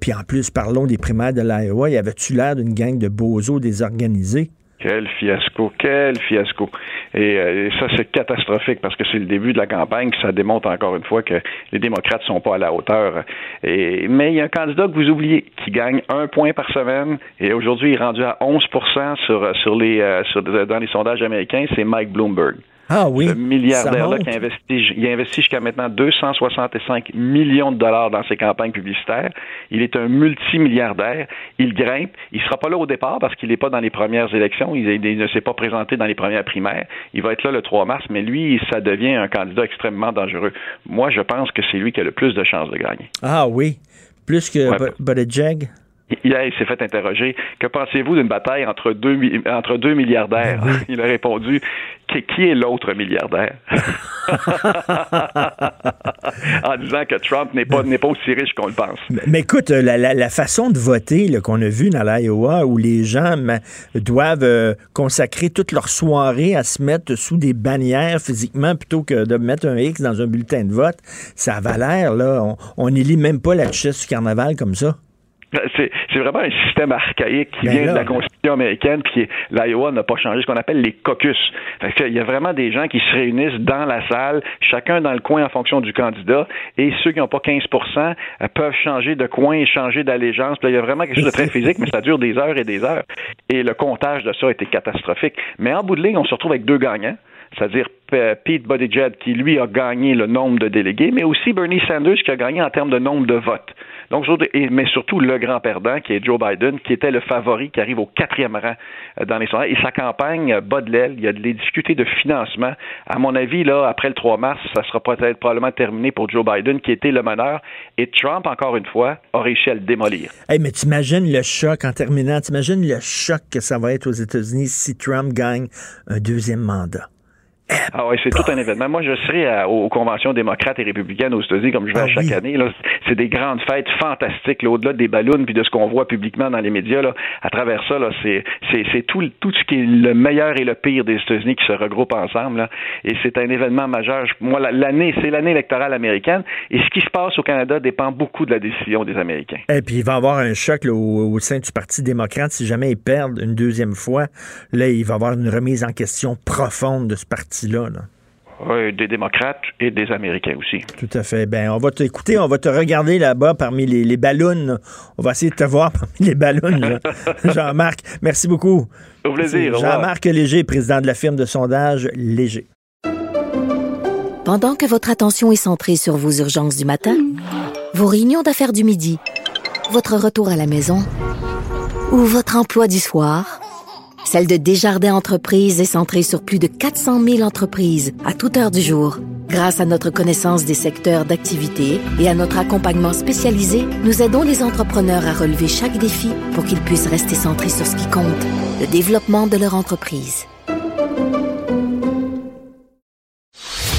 Puis en plus, parlons des primaires de l'Iowa. Il avait-tu l'air d'une gang de bozos désorganisés? Quel fiasco, quel fiasco. Et, euh, et ça, c'est catastrophique parce que c'est le début de la campagne, ça démontre encore une fois que les démocrates sont pas à la hauteur. Mais il y a un candidat que vous oubliez qui gagne un point par semaine et aujourd'hui il est rendu à 11 sur, sur les, euh, sur, dans les sondages américains, c'est Mike Bloomberg. Ah oui. Ce milliardaire-là qui a investi, il a investi jusqu'à maintenant 265 millions de dollars dans ses campagnes publicitaires. Il est un multimilliardaire. Il grimpe. Il sera pas là au départ parce qu'il n'est pas dans les premières élections. Il, il ne s'est pas présenté dans les premières primaires. Il va être là le 3 mars, mais lui, ça devient un candidat extrêmement dangereux. Moi, je pense que c'est lui qui a le plus de chances de gagner. Ah oui. Plus que Ouais. Bu- Buttigieg. Hier, il s'est fait interroger. Que pensez-vous d'une bataille entre deux, mi- entre deux milliardaires? Il a répondu qui, est l'autre milliardaire? en disant que Trump n'est pas, pas aussi riche qu'on le pense. Mais, écoute, euh, la, façon de voter qu'on a vu dans l'Iowa, où les gens doivent euh, consacrer toute leur soirée à se mettre sous des bannières physiquement plutôt que de mettre un X dans un bulletin de vote, ça a l'air, là. On- On n'élit même pas la duchesse du carnaval comme ça. C'est, vraiment un système archaïque qui Ben vient là. de la Constitution américaine, puis l'Iowa n'a pas changé, ce qu'on appelle les caucus. Il y a vraiment des gens qui se réunissent dans la salle, chacun dans le coin en fonction du candidat, et ceux qui n'ont pas 15% euh, peuvent changer de coin et changer d'allégeance. Il y a vraiment quelque chose de très physique, mais ça dure des heures et des heures. Et le comptage de ça a été catastrophique. Mais en bout de ligne, on se retrouve avec deux gagnants c'est-à-dire P- Pete Buttigieg qui lui a gagné le nombre de délégués, mais aussi Bernie Sanders qui a gagné en termes de nombre de votes. Donc, mais surtout le grand perdant qui est Joe Biden, qui était le favori, qui arrive au quatrième rang euh, dans les sondages. Et sa campagne euh, bat de l'aile. Il y a des difficultés de financement. À mon avis, là, après le 3 mars, ça sera peut-être probablement terminé pour Joe Biden, qui était le meneur. Et Trump, encore une fois, a réussi à le démolir. Hey, mais t'imagines le choc en terminant, t'imagines le choc que ça va être aux États-Unis si Trump gagne un deuxième mandat. Ah oui, c'est tout un événement. Moi, je serai à- aux conventions démocrates et républicaines aux États-Unis, comme je vais Ah à chaque oui. année. Là. C'est des grandes fêtes fantastiques, là, au-delà des ballons puis de ce qu'on voit publiquement dans les médias. Là. À travers ça, là, c'est, c'est, c'est tout, tout ce qui est le meilleur et le pire des États-Unis qui se regroupent ensemble. Là. Et c'est un événement majeur. Je- Moi, la- l'année, c'est l'année électorale américaine. Et ce qui se passe au Canada dépend beaucoup de la décision des Américains. Et puis, il va y avoir un choc là, au, au sein du Parti démocrate. Si jamais ils perdent une deuxième fois, là, il va y avoir une remise en question profonde de ce parti-là. là. Oui, des démocrates et des Américains aussi. Tout à fait. Ben, on va t'écouter, on va te regarder là-bas parmi les, les ballons. On va essayer de te voir parmi les ballons. Jean-Marc, merci beaucoup. Au plaisir. Jean-Marc Léger, président de la firme de sondage Léger. Pendant que votre attention est centrée sur vos urgences du matin, vos réunions d'affaires du midi, votre retour à la maison ou votre emploi du soir, celle de Desjardins Entreprises est centrée sur plus de 400 000 entreprises à toute heure du jour. Grâce à notre connaissance des secteurs d'activité et à notre accompagnement spécialisé, nous aidons les entrepreneurs à relever chaque défi pour qu'ils puissent rester centrés sur ce qui compte, le développement de leur entreprise.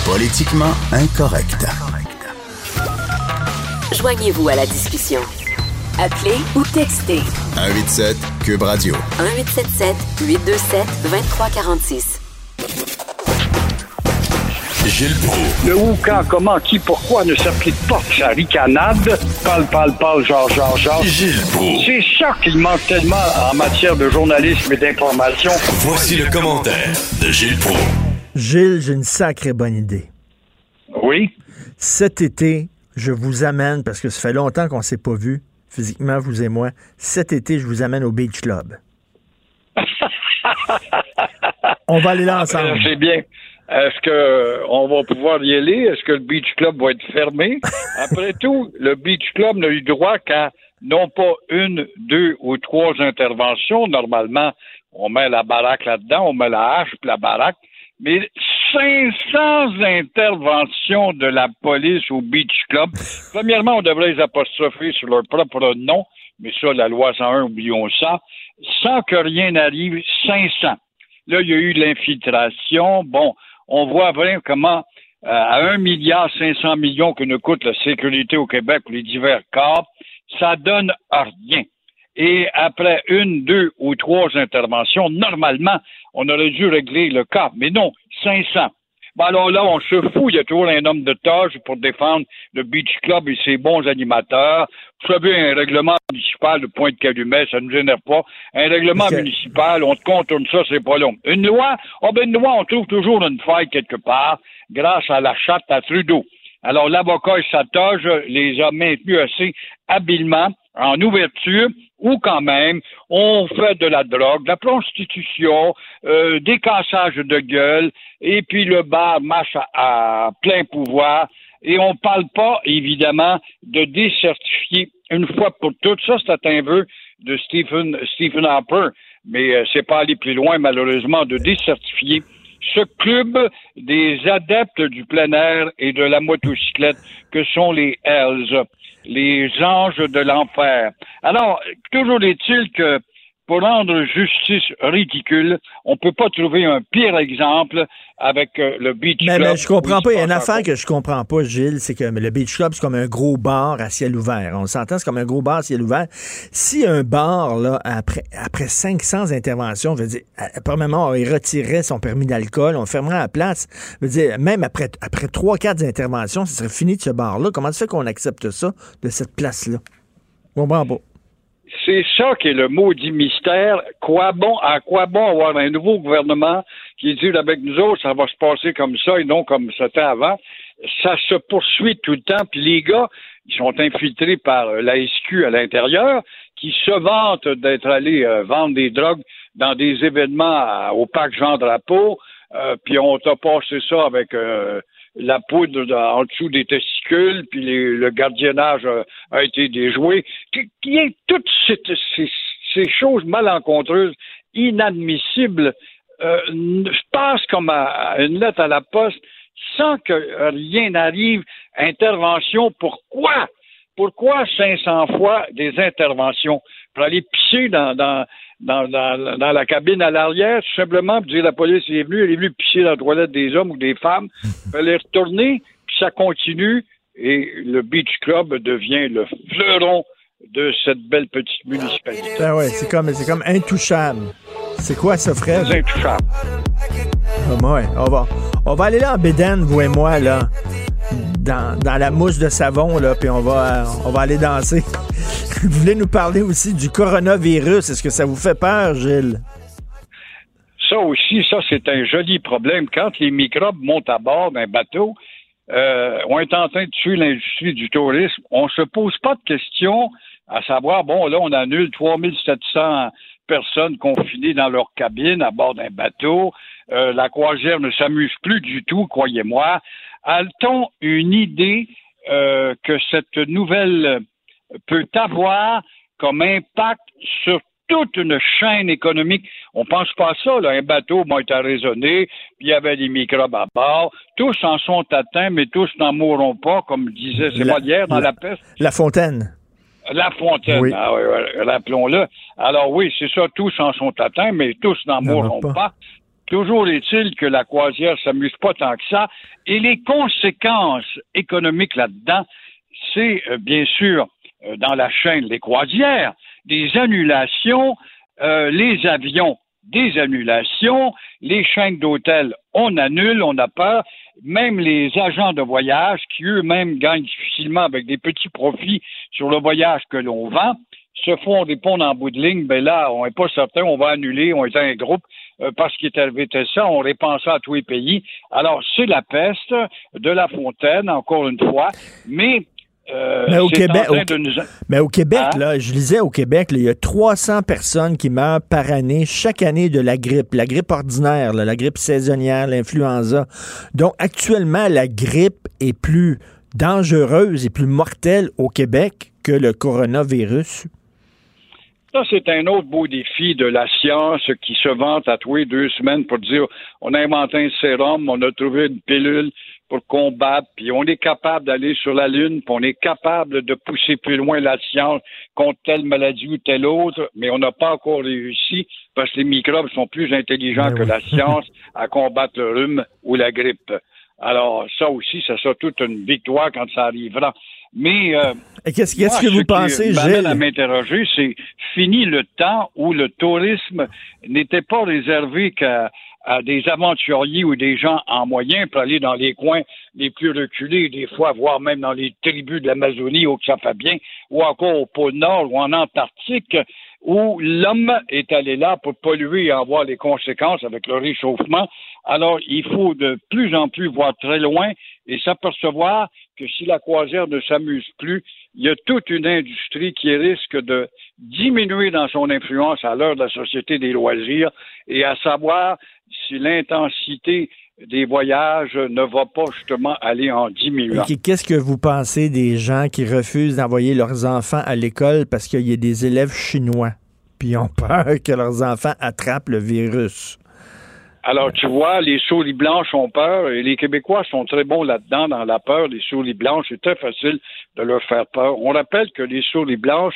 Politiquement incorrect. Joignez-vous à la discussion. Appelez ou textez 187 Cube Radio. 1877 827 2346. Gilles Proulx. Le où, quand, comment, qui, pourquoi ne s'applique pas sa ricanade. Parle, parle, parle, genre, genre, genre. Gilles Proulx. C'est ça qu'il manque tellement en matière de journalisme et d'information. Voici le commentaire de Gilles Proulx. Gilles, j'ai une sacrée bonne idée. Oui. Cet été, je vous amène, parce que ça fait longtemps qu'on ne s'est pas vu, physiquement, vous et moi. Cet été, je vous amène au Beach Club. On va aller là ensemble. Euh, C'est bien. Est-ce que euh, on va pouvoir y aller? Est-ce que le Beach Club va être fermé? Après tout, le Beach Club n'a eu droit qu'à non pas une, deux ou trois interventions. Normalement, on met la baraque là-dedans, on met la hache puis la baraque. Mais 500 interventions de la police au Beach Club. Premièrement, on devrait les apostropher sur leur propre nom, mais ça, la loi 101, oublions ça. Sans que rien n'arrive, 500. Là, il y a eu l'infiltration. Bon, on voit vraiment comment, euh, à 1 milliard 500 millions que nous coûte la sécurité au Québec pour les divers cas, ça donne rien. Et après une, deux ou trois interventions, normalement, on aurait dû régler le cas. Mais non, 500. Ben alors là, on se fout, il y a toujours un homme de tâche pour défendre le Beach Club et ses bons animateurs. Vous savez, un règlement municipal de Pointe-Calumet, ça ne nous génère pas. Un règlement municipal, on te contourne ça, c'est pas long. Une loi, oh ben une loi, on trouve toujours une faille quelque part grâce à la charte à Trudeau. Alors, l'avocat et sa toge les a maintenus assez habilement en ouverture ou quand même on fait de la drogue, de la prostitution, euh, des cassages de gueule et puis le bar marche à, plein pouvoir et on parle pas évidemment de décertifier une fois pour toutes. Ça, c'est un vœu de Stephen, Stephen Harper, mais euh, c'est pas aller plus loin malheureusement de décertifier ce club des adeptes du plein air et de la motocyclette que sont les Hells, les anges de l'enfer. Alors, toujours est-il que pour rendre justice ridicule, on peut pas trouver un pire exemple avec euh, le Beach Mais, Club. mais je comprends pas. Il y a une affaire que je comprends pas, Gilles, c'est que le Beach Club, c'est comme un gros bar à ciel ouvert. On s'entend, c'est comme un gros bar à ciel ouvert. Si un bar, là, après, après 500 interventions, je veux dire, premièrement, il retirerait son permis d'alcool, on fermerait la place. Je veux dire, même après, après 3-4 interventions, ce serait fini de ce bar-là. Comment ça fait qu'on accepte ça, de cette place-là? Je comprends pas. C'est ça qui est le maudit mystère. Quoi bon, à quoi bon avoir un nouveau gouvernement qui dit avec nous autres, ça va se passer comme ça et non comme c'était avant? Ça se poursuit tout le temps. Puis les gars, ils sont infiltrés par euh, la SQ à l'intérieur, qui se vantent d'être allés euh, vendre des drogues dans des événements à- au parc Jean Drapeau. Euh, puis on t'a passé ça avec euh, la poudre en dessous des testicules, puis le gardiennage a été déjoué. Est toutes ces, choses malencontreuses, inadmissibles, euh, n- je passe comme une lettre à la poste sans que rien n'arrive. Intervention, pourquoi? Pourquoi 500 fois des interventions? Pour aller pisser dans, dans, dans, dans, dans la cabine à l'arrière, tout simplement, pour dire la police est venue, elle est venue pisser dans la toilette des hommes ou des femmes, puis elle est retournée, puis ça continue, et le Beach Club devient le fleuron de cette belle petite municipalité. Ben ouais, c'est comme, c'est comme intouchable. C'est quoi ça, Fred? C'est intouchable. Ah, ouais, on va, on va aller là en Bédane, vous et moi, là. Dans, dans la mousse de savon, là, puis on va, on va aller danser. Vous voulez nous parler aussi du coronavirus. Est-ce que ça vous fait peur, Gilles? Ça aussi, ça, c'est un joli problème. Quand les microbes montent à bord d'un bateau, euh, on est en train de tuer l'industrie du tourisme. On se pose pas de questions à savoir, bon, là, on annule 3700 personnes confinées dans leur cabine à bord d'un bateau. Euh, la croisière ne s'amuse plus du tout, croyez-moi. A-t-on une idée euh, que cette nouvelle peut avoir comme impact sur toute une chaîne économique. On pense pas à ça, là. Un bateau m'a été raisonné, puis il y avait des microbes à bord. Tous en sont atteints, mais tous n'en mourront pas, comme disait, Molière dans la- La Peste. La Fontaine. La Fontaine, Oui. ah oui, rappelons-le. Alors oui, c'est ça, tous en sont atteints, mais tous n'en mourront pas. Toujours est-il que la croisière s'amuse pas tant que ça. Et les conséquences économiques là-dedans, c'est euh, bien sûr dans la chaîne les croisières, des annulations, euh, les avions, des annulations, les chaînes d'hôtels, on annule, on a peur, même les agents de voyage qui eux-mêmes gagnent difficilement avec des petits profits sur le voyage que l'on vend, se font répondre en bout de ligne, ben là, on n'est pas certain, on va annuler, on est un groupe, euh, parce qu'il est arrivé ça, on répand ça à tous les pays. Alors, c'est la peste de la fontaine, encore une fois, mais, euh, Mais au Québec, train au- de nous... Mais au Québec, Hein? là, je lisais au Québec, là, il y a 300 personnes qui meurent par année, chaque année, de la grippe. La grippe ordinaire, là, la grippe saisonnière, l'influenza. Donc, actuellement, la grippe est plus dangereuse et plus mortelle au Québec que le coronavirus. Ça, c'est un autre beau défi de la science qui se vante à tous les deux semaines pour dire on a inventé un sérum, on a trouvé une pilule pour combattre, puis on est capable d'aller sur la Lune, puis on est capable de pousser plus loin la science contre telle maladie ou telle autre, mais on n'a pas encore réussi parce que les microbes sont plus intelligents que la science à combattre le rhume ou la grippe. Alors, ça aussi, ça sera toute une victoire quand ça arrivera. Mais euh, qu'est-ce que ce vous qui pensez, m'amène Gilles? à m'interroger, c'est fini le temps où le tourisme n'était pas réservé qu'à à des aventuriers ou des gens en moyen pour aller dans les coins les plus reculés, des fois, voire même dans les tribus de l'Amazonie où ça fait bien, ou encore au pôle Nord ou en Antarctique, où l'homme est allé là pour polluer et en voir les conséquences avec le réchauffement. Alors, il faut de plus en plus voir très loin et s'apercevoir que si la croisière ne s'amuse plus, il y a toute une industrie qui risque de diminuer dans son influence à l'heure de la société des loisirs et à savoir si l'intensité des voyages ne va pas justement aller en diminuant. Qu'est-ce que vous pensez des gens qui refusent d'envoyer leurs enfants à l'école parce qu'il y a des élèves chinois, puis ont peur que leurs enfants attrapent le virus? Alors, tu vois, les souris blanches ont peur et les Québécois sont très bons là-dedans, dans la peur. Les souris blanches, c'est très facile de leur faire peur. On rappelle que les souris blanches,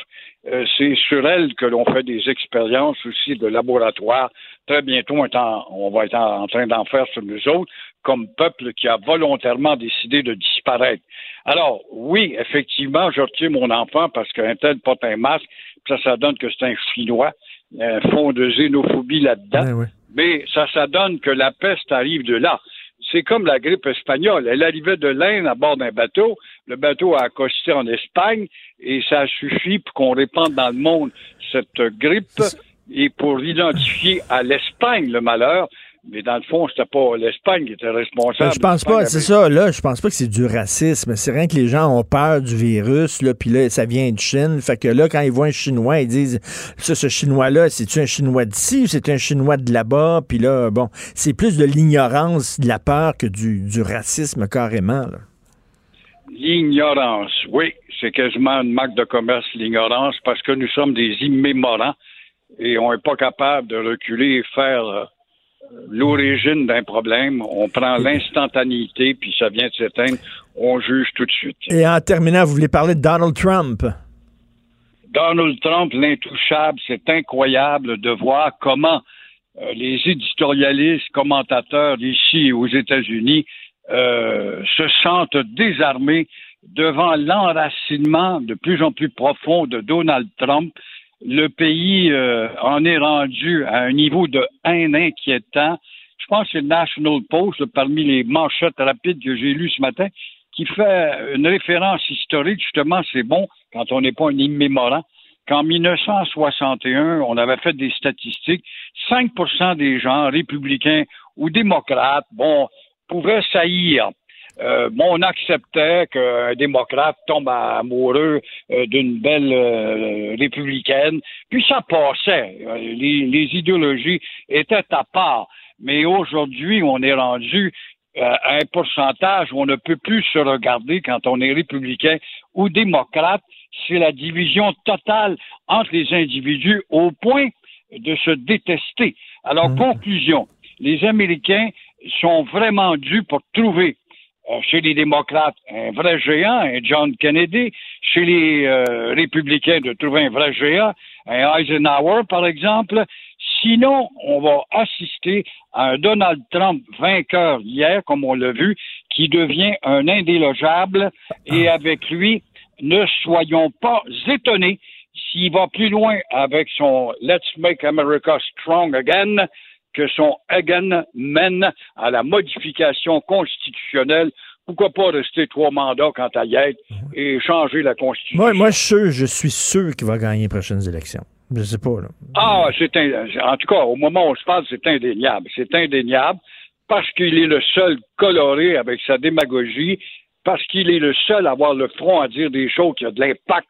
euh, c'est sur elles que l'on fait des expériences aussi de laboratoire. Très bientôt, on, en- on va être en, train d'en faire sur nous autres, comme peuple qui a volontairement décidé de disparaître. Alors, oui, effectivement, je retire mon enfant parce qu'un tel porte un masque, ça, ça donne que c'est un Chinois. Un fond de xénophobie là-dedans. Mais ça, ça donne que la peste arrive de là. C'est comme la grippe espagnole. Elle arrivait de l'Inde à bord d'un bateau. Le bateau a accosté en Espagne et ça a suffi pour qu'on répande dans le monde cette grippe et pour identifier à l'Espagne le malheur. Mais dans le fond, c'était pas l'Espagne qui était responsable. Ben, je pense pas, c'est ça, là, je pense pas que c'est du racisme. C'est rien que les gens ont peur du virus, là, puis là, ça vient de Chine. Fait que là, quand ils voient un Chinois, ils disent, ça, ce Chinois-là, c'est-tu un Chinois d'ici ou c'est un Chinois de là-bas? Puis là, bon, c'est plus de l'ignorance, de la peur que du, du racisme carrément, là. L'ignorance, oui, c'est quasiment une marque de commerce, l'ignorance, parce que nous sommes des immémorants et on n'est pas capable de reculer et faire euh, l'origine d'un problème. On prend l'instantanéité, puis ça vient de s'éteindre, on juge tout de suite. Et en terminant, vous voulez parler de Donald Trump? Donald Trump, l'intouchable, c'est incroyable de voir comment euh, les éditorialistes, commentateurs ici aux États-Unis euh, se sentent désarmés devant l'enracinement de plus en plus profond de Donald Trump. Le pays euh, en est rendu à un niveau de haine inquiétant. Je pense que c'est National Post, parmi les manchettes rapides que j'ai lues ce matin, qui fait une référence historique. Justement, c'est bon quand on n'est pas un immémorant qu'en 1961, on avait fait des statistiques, 5% des gens, républicains ou démocrates, bon, pouvaient saillir. Euh, bon, on acceptait qu'un démocrate tombe amoureux euh, d'une belle euh, républicaine, puis ça passait. Les, les idéologies étaient à part. Mais aujourd'hui, on est rendu à un pourcentage où on ne peut plus se regarder quand on est républicain ou démocrate. C'est la division totale entre les individus au point de se détester. Alors, conclusion, les Américains sont vraiment dus pour trouver chez les démocrates un vrai géant, un John Kennedy, chez les euh, républicains de trouver un vrai géant, un Eisenhower par exemple. Sinon, on va assister à un Donald Trump vainqueur hier, comme on l'a vu, qui devient un indélogeable. Et avec lui, ne soyons pas étonnés s'il va plus loin avec son Let's Make America Strong Again que son Again mène à la modification constitutionnelle. Pourquoi pas rester trois mandats quant à y être et changer la Constitution? Moi, moi je, suis sûr, je suis sûr qu'il va gagner les prochaines élections. Je sais pas, là. Ah, c'est en tout cas, au moment où on se parle, c'est indéniable. C'est indéniable parce qu'il est le seul coloré avec sa démagogie, parce qu'il est le seul à avoir le front à dire des choses qui ont de l'impact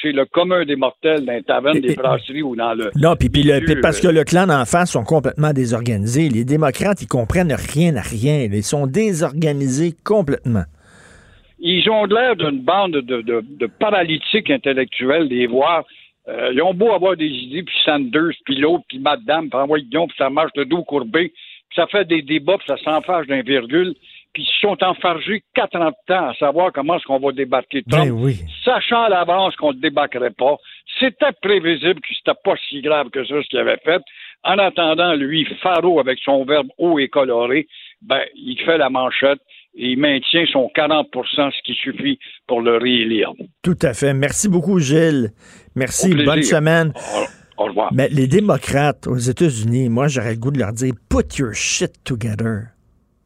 chez le commun des mortels dans les tavernes, des brasseries ou dans le. Non, puis, parce que euh, le clan d'en face sont complètement désorganisés. Les démocrates, ils comprennent rien à rien. Ils sont désorganisés complètement. Ils ont l'air d'une bande de, de, de paralytiques intellectuels, les voir. Euh, ils ont beau avoir des idées, puis Sanders, puis l'autre, puis Madame, puis envoie donc, puis ça marche le dos courbé, puis ça fait des débats, puis ça s'enfarge d'un virgule, puis ils sont enfargés quatre ans de temps à savoir comment est-ce qu'on va débarquer Trump, Ben oui. sachant à l'avance qu'on ne débarquerait pas. C'était prévisible que c'était pas si grave que ça ce qu'il avait fait. En attendant, lui, Faro, avec son verbe haut et coloré, ben, il fait la manchette et il maintient son 40% ce qui suffit pour le réélire. Tout à fait. Merci beaucoup, Gilles. Merci. Bonne semaine. Au revoir. Mais les démocrates aux États-Unis, moi, j'aurais le goût de leur dire put your shit together.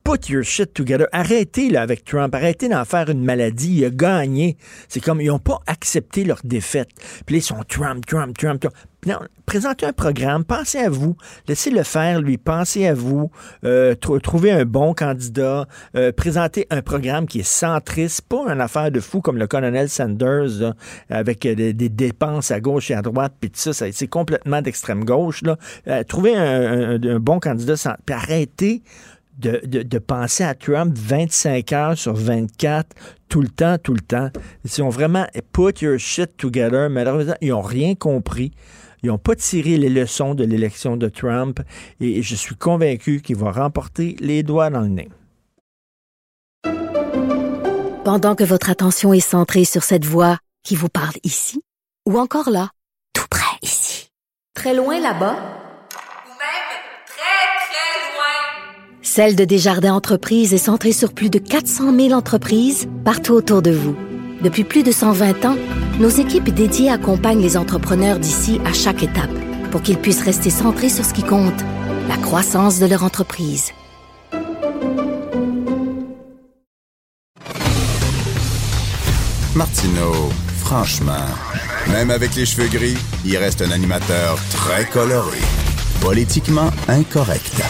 Put your shit together. Arrêtez là, avec Trump. Arrêtez d'en faire une maladie. Il. C'est comme ils n'ont pas accepté leur défaite. Puis ils sont Trump, Trump, Trump, Trump. Non, présentez un programme. Pensez à vous. Laissez-le faire, lui. Pensez à vous. Euh, tr- trouvez un bon candidat. Euh, présentez un programme qui est centriste. Pas une affaire de fou comme le colonel Sanders, avec euh, des, dépenses à gauche et à droite. Puis tout ça, c'est complètement d'extrême gauche. Là. Euh, trouvez un, bon candidat. Puis arrêtez de, de- penser à Trump 25 heures sur 24, tout le temps, tout le temps. Ils ont vraiment put your shit together. Malheureusement, ils n'ont rien compris. Ils n'ont pas tiré les leçons de l'élection de Trump et je suis convaincu qu'il va remporter les doigts dans le nez. Pendant que votre attention est centrée sur cette voix qui vous parle ici, ou encore là, tout près ici, très loin là-bas, Ou même très, très loin. Celle de Desjardins Entreprises est centrée sur plus de 400 000 entreprises partout autour de vous. Depuis plus de 120 ans, nos équipes dédiées accompagnent les entrepreneurs d'ici à chaque étape pour qu'ils puissent rester centrés sur ce qui compte, la croissance de leur entreprise. Martineau, franchement, même avec les cheveux gris, il reste un animateur très coloré. Politiquement incorrect.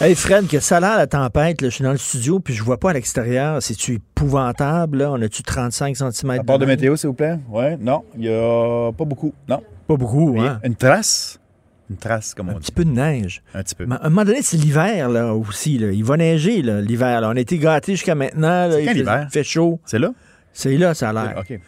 Hey Fred, que ça a l'air la tempête, là, je suis dans le studio puis je vois pas à l'extérieur. C'est-tu épouvantable? Là? On a-tu 35 cm À part de météo, s'il vous plaît? Ouais, non, il y a pas beaucoup. Non. Pas beaucoup, hein? Une trace? Une trace, comme on Un dit. petit peu de neige. Un petit peu. Mais à un moment donné, c'est l'hiver là aussi. Là. Il va neiger là, l'hiver. On a été gâtés jusqu'à maintenant. là. C'est Il quand fait- l'hiver? Il fait chaud. C'est là? C'est là, ça a l'air. OK.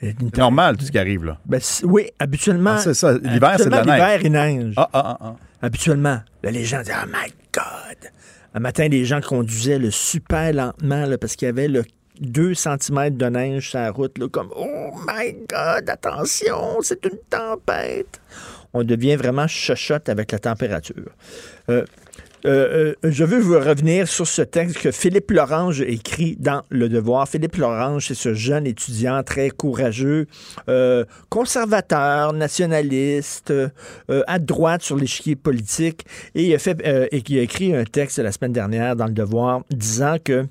C'est normal, tout ce qui arrive, là. Ben, oui, habituellement. Ah, c'est ça. L'hiver, c'est de la neige. L'hiver, il neige. Ah, ah, ah, ah. Habituellement. Là, les gens disent Oh my God! Un matin, les gens conduisaient le super lentement là, parce qu'il y avait le 2 cm de neige sur la route, là, comme Oh my God, attention, c'est une tempête. On devient vraiment chochotte avec la température. Euh, euh, euh, je veux vous revenir sur ce texte que Philippe Lorange écrit dans Le Devoir. Philippe Lorange, c'est ce jeune étudiant très courageux, euh, conservateur, nationaliste, à droite sur l'échiquier politique, et qui a écrit un texte la semaine dernière dans Le Devoir disant que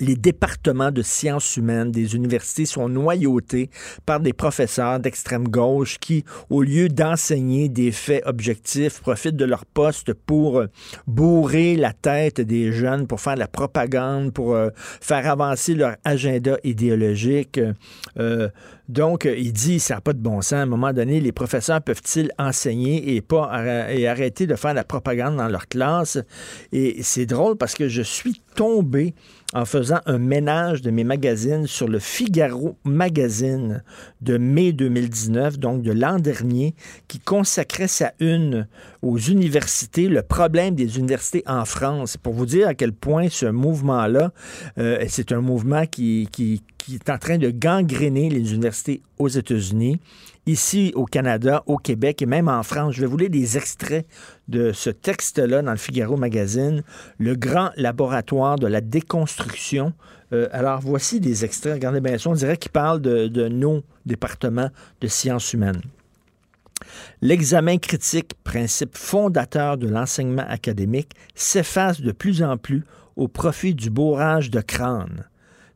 les départements de sciences humaines des universités sont noyautés par des professeurs d'extrême gauche qui, au lieu d'enseigner des faits objectifs, profitent de leur poste pour euh, bourrer la tête des jeunes, pour faire de la propagande, pour euh, faire avancer leur agenda idéologique. Euh, donc, il dit, ça n'a pas de bon sens. À un moment donné, les professeurs peuvent-ils enseigner et pas et arrêter de faire de la propagande dans leur classe? Et c'est drôle parce que je suis tombé en faisant un ménage de mes magazines sur le Figaro Magazine de mai 2019, donc de l'an dernier, qui consacrait sa une aux universités, le problème des universités en France. Pour vous dire à quel point ce mouvement-là, euh, c'est un mouvement qui, qui, qui est en train de gangréner les universités aux États-Unis, ici au Canada, au Québec et même en France. Je vais vous lire des extraits de ce texte-là dans le Figaro Magazine, le grand laboratoire de la déconstruction. Euh, alors voici des extraits, regardez bien ça, on dirait qu'il parle de, de nos départements de sciences humaines. L'examen critique, principe fondateur de l'enseignement académique, s'efface de plus en plus au profit du bourrage de crâne.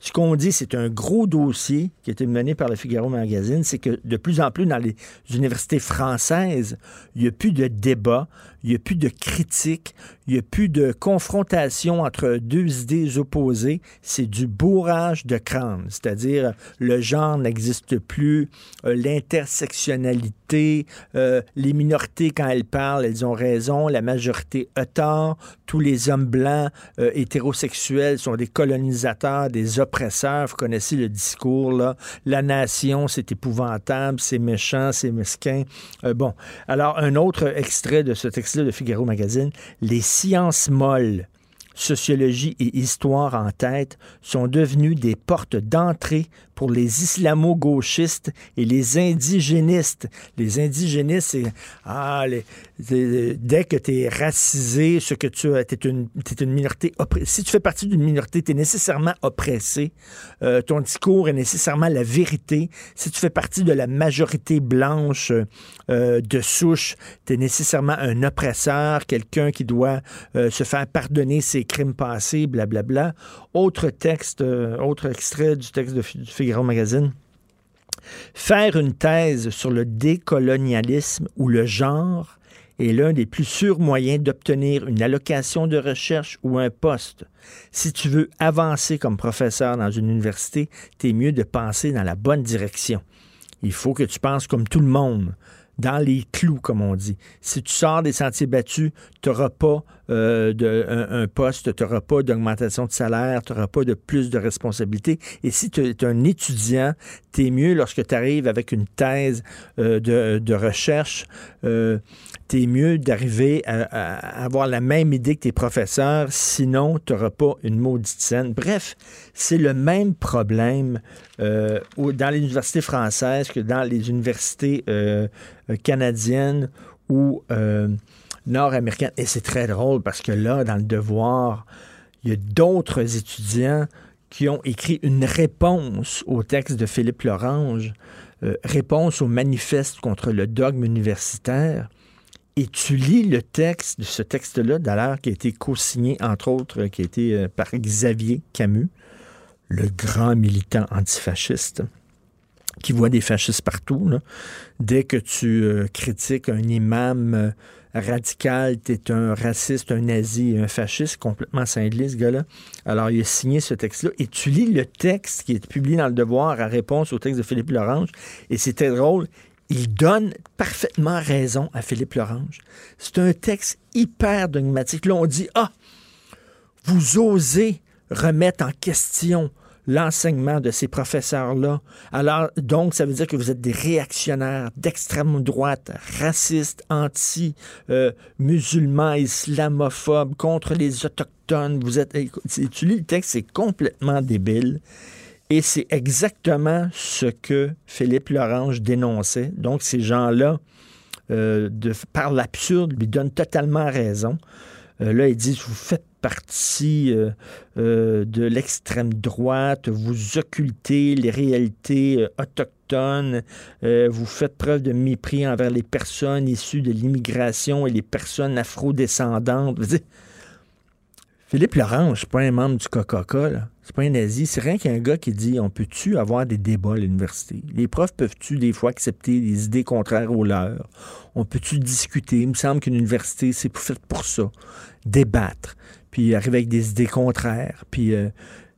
Ce qu'on dit, c'est un gros dossier qui a été mené par le Figaro Magazine, c'est que de plus en plus dans les universités françaises, il n'y a plus de débat, il n'y a plus de critique, il n'y a plus de confrontation entre deux idées opposées. C'est du bourrage de crâne, c'est-à-dire le genre n'existe plus, euh, l'intersectionnalité, euh, les minorités, quand elles parlent, elles ont raison, la majorité a tort, tous les hommes blancs euh, hétérosexuels sont des colonisateurs, des oppresseurs. Vous connaissez le discours, là. La nation, c'est épouvantable, c'est méchant, c'est mesquin. Bon. Alors, un autre extrait de ce de Figaro Magazine. Les sciences molles, sociologie et histoire en tête, sont devenues des portes d'entrée pour les islamo-gauchistes et les indigénistes. Les indigénistes, c'est ah, dès que tu es racisé, ce que tu es une, une minorité. Si tu fais partie d'une minorité, tu es nécessairement oppressé. Euh, ton discours est nécessairement la vérité. Si tu fais partie de la majorité blanche euh, de souche, tu es nécessairement un oppresseur, quelqu'un qui doit euh, se faire pardonner ses crimes passés, blablabla. Autre texte, autre extrait du texte de, Fi- du Figaro Magazine. Faire une thèse sur le décolonialisme ou le genre est l'un des plus sûrs moyens d'obtenir une allocation de recherche ou un poste. Si tu veux avancer comme professeur dans une université, t'es mieux de penser dans la bonne direction. Il faut que tu penses comme tout le monde, dans les clous, comme on dit. Si tu sors des sentiers battus, tu n'auras pas euh, de, un, poste, tu n'auras pas d'augmentation de salaire, tu n'auras pas de plus de responsabilités. Et si tu es un étudiant, tu es mieux lorsque tu arrives avec une thèse euh, de, recherche, euh, tu es mieux d'arriver à, avoir la même idée que tes professeurs, sinon tu n'auras pas une maudite scène. Bref, c'est le même problème dans les universités françaises que dans les universités canadiennes ou nord-américaines. Et c'est très drôle parce que là, dans le devoir, il y a d'autres étudiants qui ont écrit une réponse au texte de Philippe Lorange, euh, réponse au manifeste contre le dogme universitaire. Et tu lis le texte de ce texte-là, d'ailleurs, qui a été co-signé, entre autres, qui a été euh, par Xavier Camus, le grand militant antifasciste, qui voit des fascistes partout. Dès que tu euh, critiques un imam radical, tu es un raciste, un nazi, un fasciste, complètement cinglé, ce gars-là. Alors, il a signé ce texte-là. Et tu lis le texte qui est publié dans le Devoir à réponse au texte de Philippe Lorange. Et c'était drôle. Il donne parfaitement raison à Philippe Lorange. C'est un texte hyper dogmatique. Là, on dit, ah, vous osez remettre en question l'enseignement de ces professeurs-là. Alors, donc, ça veut dire que vous êtes des réactionnaires d'extrême droite, racistes, anti-musulmans, islamophobes, contre les autochtones. Vous êtes, tu lis le texte, c'est complètement débile. Et c'est exactement ce que Philippe Lorange dénonçait. Donc, ces gens-là, euh, par l'absurde, lui donnent totalement raison. Euh, là, ils disent, vous faites partie euh, euh, de l'extrême droite, vous occultez les réalités euh, autochtones, euh, vous faites preuve de mépris envers les personnes issues de l'immigration et les personnes afrodescendantes. Dire, Philippe Lorange, c'est pas un membre du Coca-Cola, c'est pas un nazi, c'est rien qu'un gars qui dit on peut-tu avoir des débats à l'université? Les profs peuvent-tu des fois accepter des idées contraires aux leurs? On peut-tu discuter? Il me semble qu'une université, c'est fait pour ça. Débattre, puis arriver avec des idées contraires, puis euh,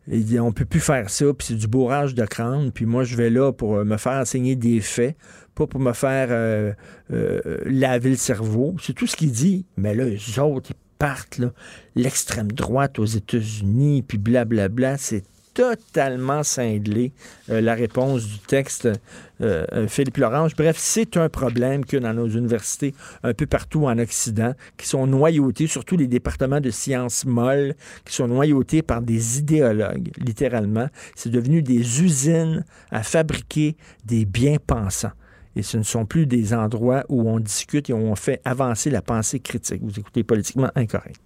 dit, on peut plus faire ça, puis c'est du bourrage de crâne, puis moi je vais là pour euh, me faire enseigner des faits, pas pour me faire euh, euh, laver le cerveau. C'est tout ce qu'il dit. Mais là, les autres, ils partent, l'extrême droite aux États-Unis, puis blablabla, c'est totalement cinglé, euh, la réponse du texte euh, euh, Philippe Lorange. Bref, c'est un problème que dans nos universités, un peu partout en Occident, qui sont noyautés, surtout les départements de sciences molles, qui sont noyautés par des idéologues, littéralement. C'est devenu des usines à fabriquer des bien-pensants. Et ce ne sont plus des endroits où on discute et où on fait avancer la pensée critique. Vous écoutez politiquement incorrect.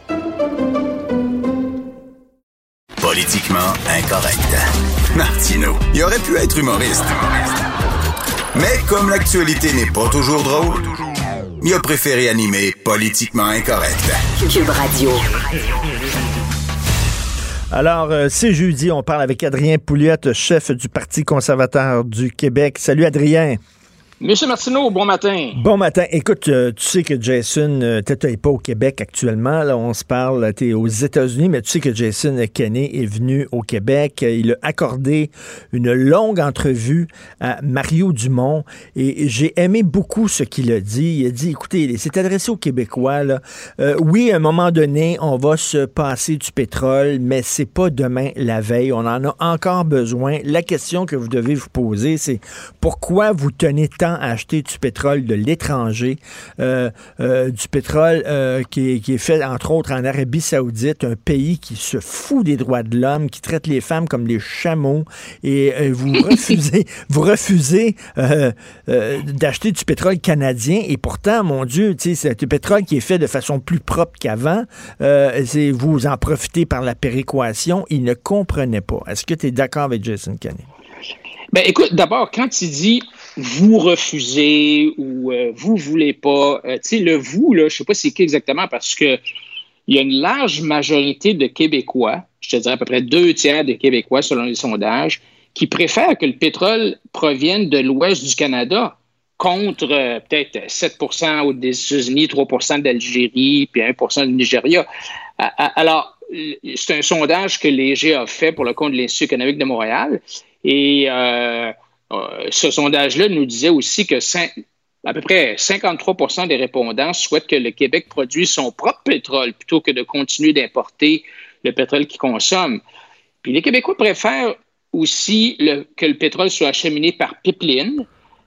Politiquement incorrect. Martino, il aurait pu être humoriste. Mais comme l'actualité n'est pas toujours drôle, il a préféré animer Politiquement incorrect. Cube Radio. Alors, euh, c'est jeudi, on parle avec Adrien Pouliot, chef du Parti conservateur du Québec. Salut Adrien. Monsieur Martineau, bon matin. Bon matin. Écoute, euh, tu sais que Jason, euh, tu n'es pas au Québec actuellement. Là, on se parle, tu es aux États-Unis, mais tu sais que Jason Kenney est venu au Québec. Il a accordé une longue entrevue à Mario Dumont et j'ai aimé beaucoup ce qu'il a dit. Il a dit, écoutez, il s'est adressé aux Québécois. Euh, oui, à un moment donné, on va se passer du pétrole, mais c'est pas demain la veille. On en a encore besoin. La question que vous devez vous poser, c'est pourquoi vous tenez tant à acheter du pétrole de l'étranger, euh, euh, du pétrole euh, qui, est, qui, est, fait entre autres en Arabie Saoudite, un pays qui se fout des droits de l'homme, qui traite les femmes comme des chameaux, et vous refusez, vous refusez d'acheter du pétrole canadien, et pourtant, mon Dieu, c'est du pétrole qui est fait de façon plus propre qu'avant. vous en profitez par la péréquation. Il ne comprenait pas. Est-ce que tu es d'accord avec Jason Kenney? Ben, écoute, d'abord, quand il dit vous refusez ou euh, vous voulez pas, euh, tu sais, le vous, là, je sais pas c'est qui exactement parce que il y a une large majorité de Québécois, je te dirais à peu près deux tiers des Québécois selon les sondages, qui préfèrent que le pétrole provienne de l'ouest du Canada contre euh, peut-être 7% des États-Unis, 3% d'Algérie, puis 1% du Nigeria. Alors, c'est un sondage que l'EG a fait pour le compte de l'Institut économique de Montréal. Et euh, euh, ce sondage-là nous disait aussi que à peu près 53% des répondants souhaitent que le Québec produise son propre pétrole plutôt que de continuer d'importer le pétrole qu'il consomme. Puis les Québécois préfèrent aussi que le pétrole soit acheminé par pipeline.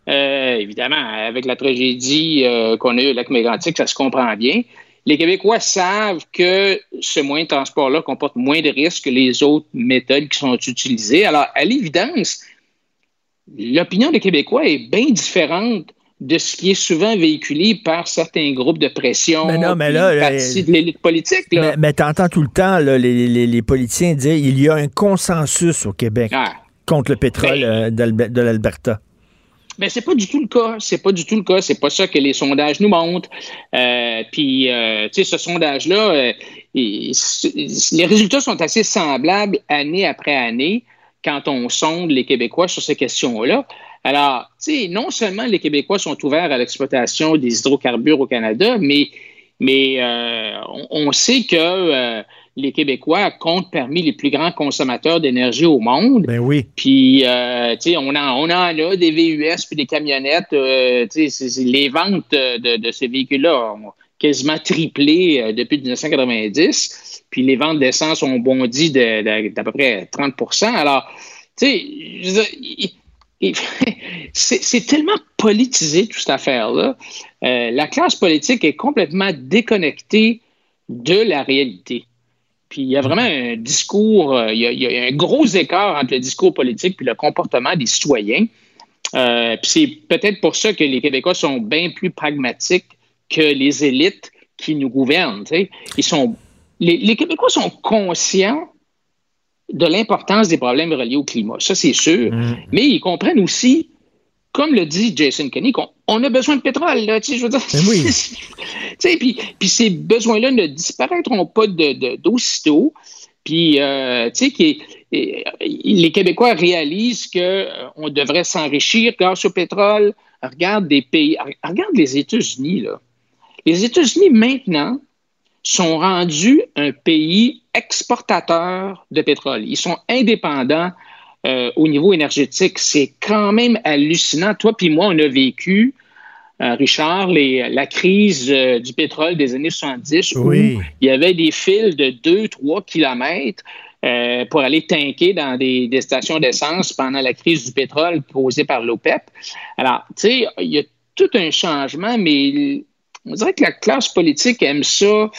Euh, évidemment, avec la tragédie qu'on a eue au lac Mégantic, ça se comprend bien. Les Québécois savent que ce moyen de transport-là comporte moins de risques que les autres méthodes qui sont utilisées. Alors, à l'évidence, l'opinion des Québécois est bien différente de ce qui est souvent véhiculé par certains groupes de pression, mais non, mais là, euh, de l'élite politique. Là. Mais, tu entends tout le temps les, les, les, politiciens dire qu'il y a un consensus au Québec ah. contre le pétrole ben, euh, de l'Alberta. Mais ben, c'est pas du tout le cas. C'est pas du tout le cas. C'est pas ça que les sondages nous montrent. Euh, puis, euh, tu sais, ce sondage-là, euh, les résultats sont assez semblables année après année quand on sonde les Québécois sur ces questions-là. Alors, tu sais, non seulement les Québécois sont ouverts à l'exploitation des hydrocarbures au Canada, mais, mais on, on, sait que les Québécois comptent parmi les plus grands consommateurs d'énergie au monde. Ben oui. Puis, euh, tu sais, on en, on en a des VUS puis des camionnettes. Euh, tu sais, les ventes de, ces véhicules-là ont quasiment triplé euh, depuis 1990. Puis les ventes d'essence ont bondi d'à peu près 30% Alors, tu sais, c'est tellement politisé, toute cette affaire-là. la classe politique est complètement déconnectée de la réalité. Puis il y a vraiment un discours, euh, il y, a, un gros écart entre le discours politique et le comportement des citoyens. Euh, puis c'est peut-être pour ça que les Québécois sont bien plus pragmatiques que les élites qui nous gouvernent. Ils sont, les, Québécois sont conscients de l'importance des problèmes reliés au climat, ça c'est sûr, mm. mais ils comprennent aussi comme le dit Jason Kenney, on, a besoin de pétrole, là, je veux dire. Ben puis, puis ces besoins-là ne disparaîtront pas d'aussitôt. Puis, euh, tu sais, les Québécois réalisent qu'on euh, devrait s'enrichir grâce au pétrole. Regarde des pays, regarde les États-Unis, là. Les États-Unis, maintenant, sont rendus un pays exportateur de pétrole. Ils sont indépendants euh, au niveau énergétique. C'est quand même hallucinant. Toi puis moi, on a vécu, euh, Richard, la crise euh, du pétrole des années 70 où il y avait des fils de 2-3 kilomètres pour aller tanker dans des, stations d'essence pendant la crise du pétrole posée par l'OPEP. Alors, tu sais, il y a tout un changement, mais on dirait que la classe politique aime ça.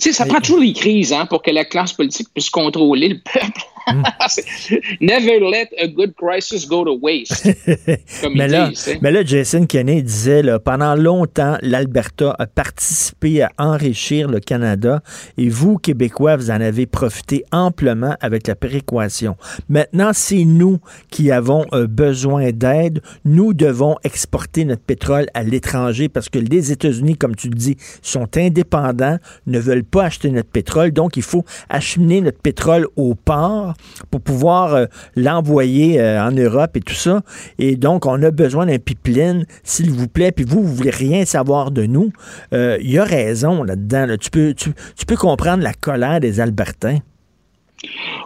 Tu sais, ça prend toujours les crises hein, pour que la classe politique puisse contrôler le peuple. Never let a good crisis go to waste. mais, là, mais là, Jason Kenney disait, là, pendant longtemps, l'Alberta a participé à enrichir le Canada et vous, Québécois, vous en avez profité amplement avec la péréquation. Maintenant, c'est nous qui avons euh, besoin d'aide. Nous devons exporter notre pétrole à l'étranger parce que les États-Unis, comme tu le dis, sont indépendants, ne veulent pas acheter notre pétrole. Donc, il faut acheminer notre pétrole au port pour pouvoir euh, l'envoyer euh, en Europe et tout ça. Et donc, on a besoin d'un pipeline, s'il vous plaît, puis vous, vous voulez rien savoir de nous. Euh, Il y a raison là-dedans. là. Tu, peux, comprendre la colère des Albertains.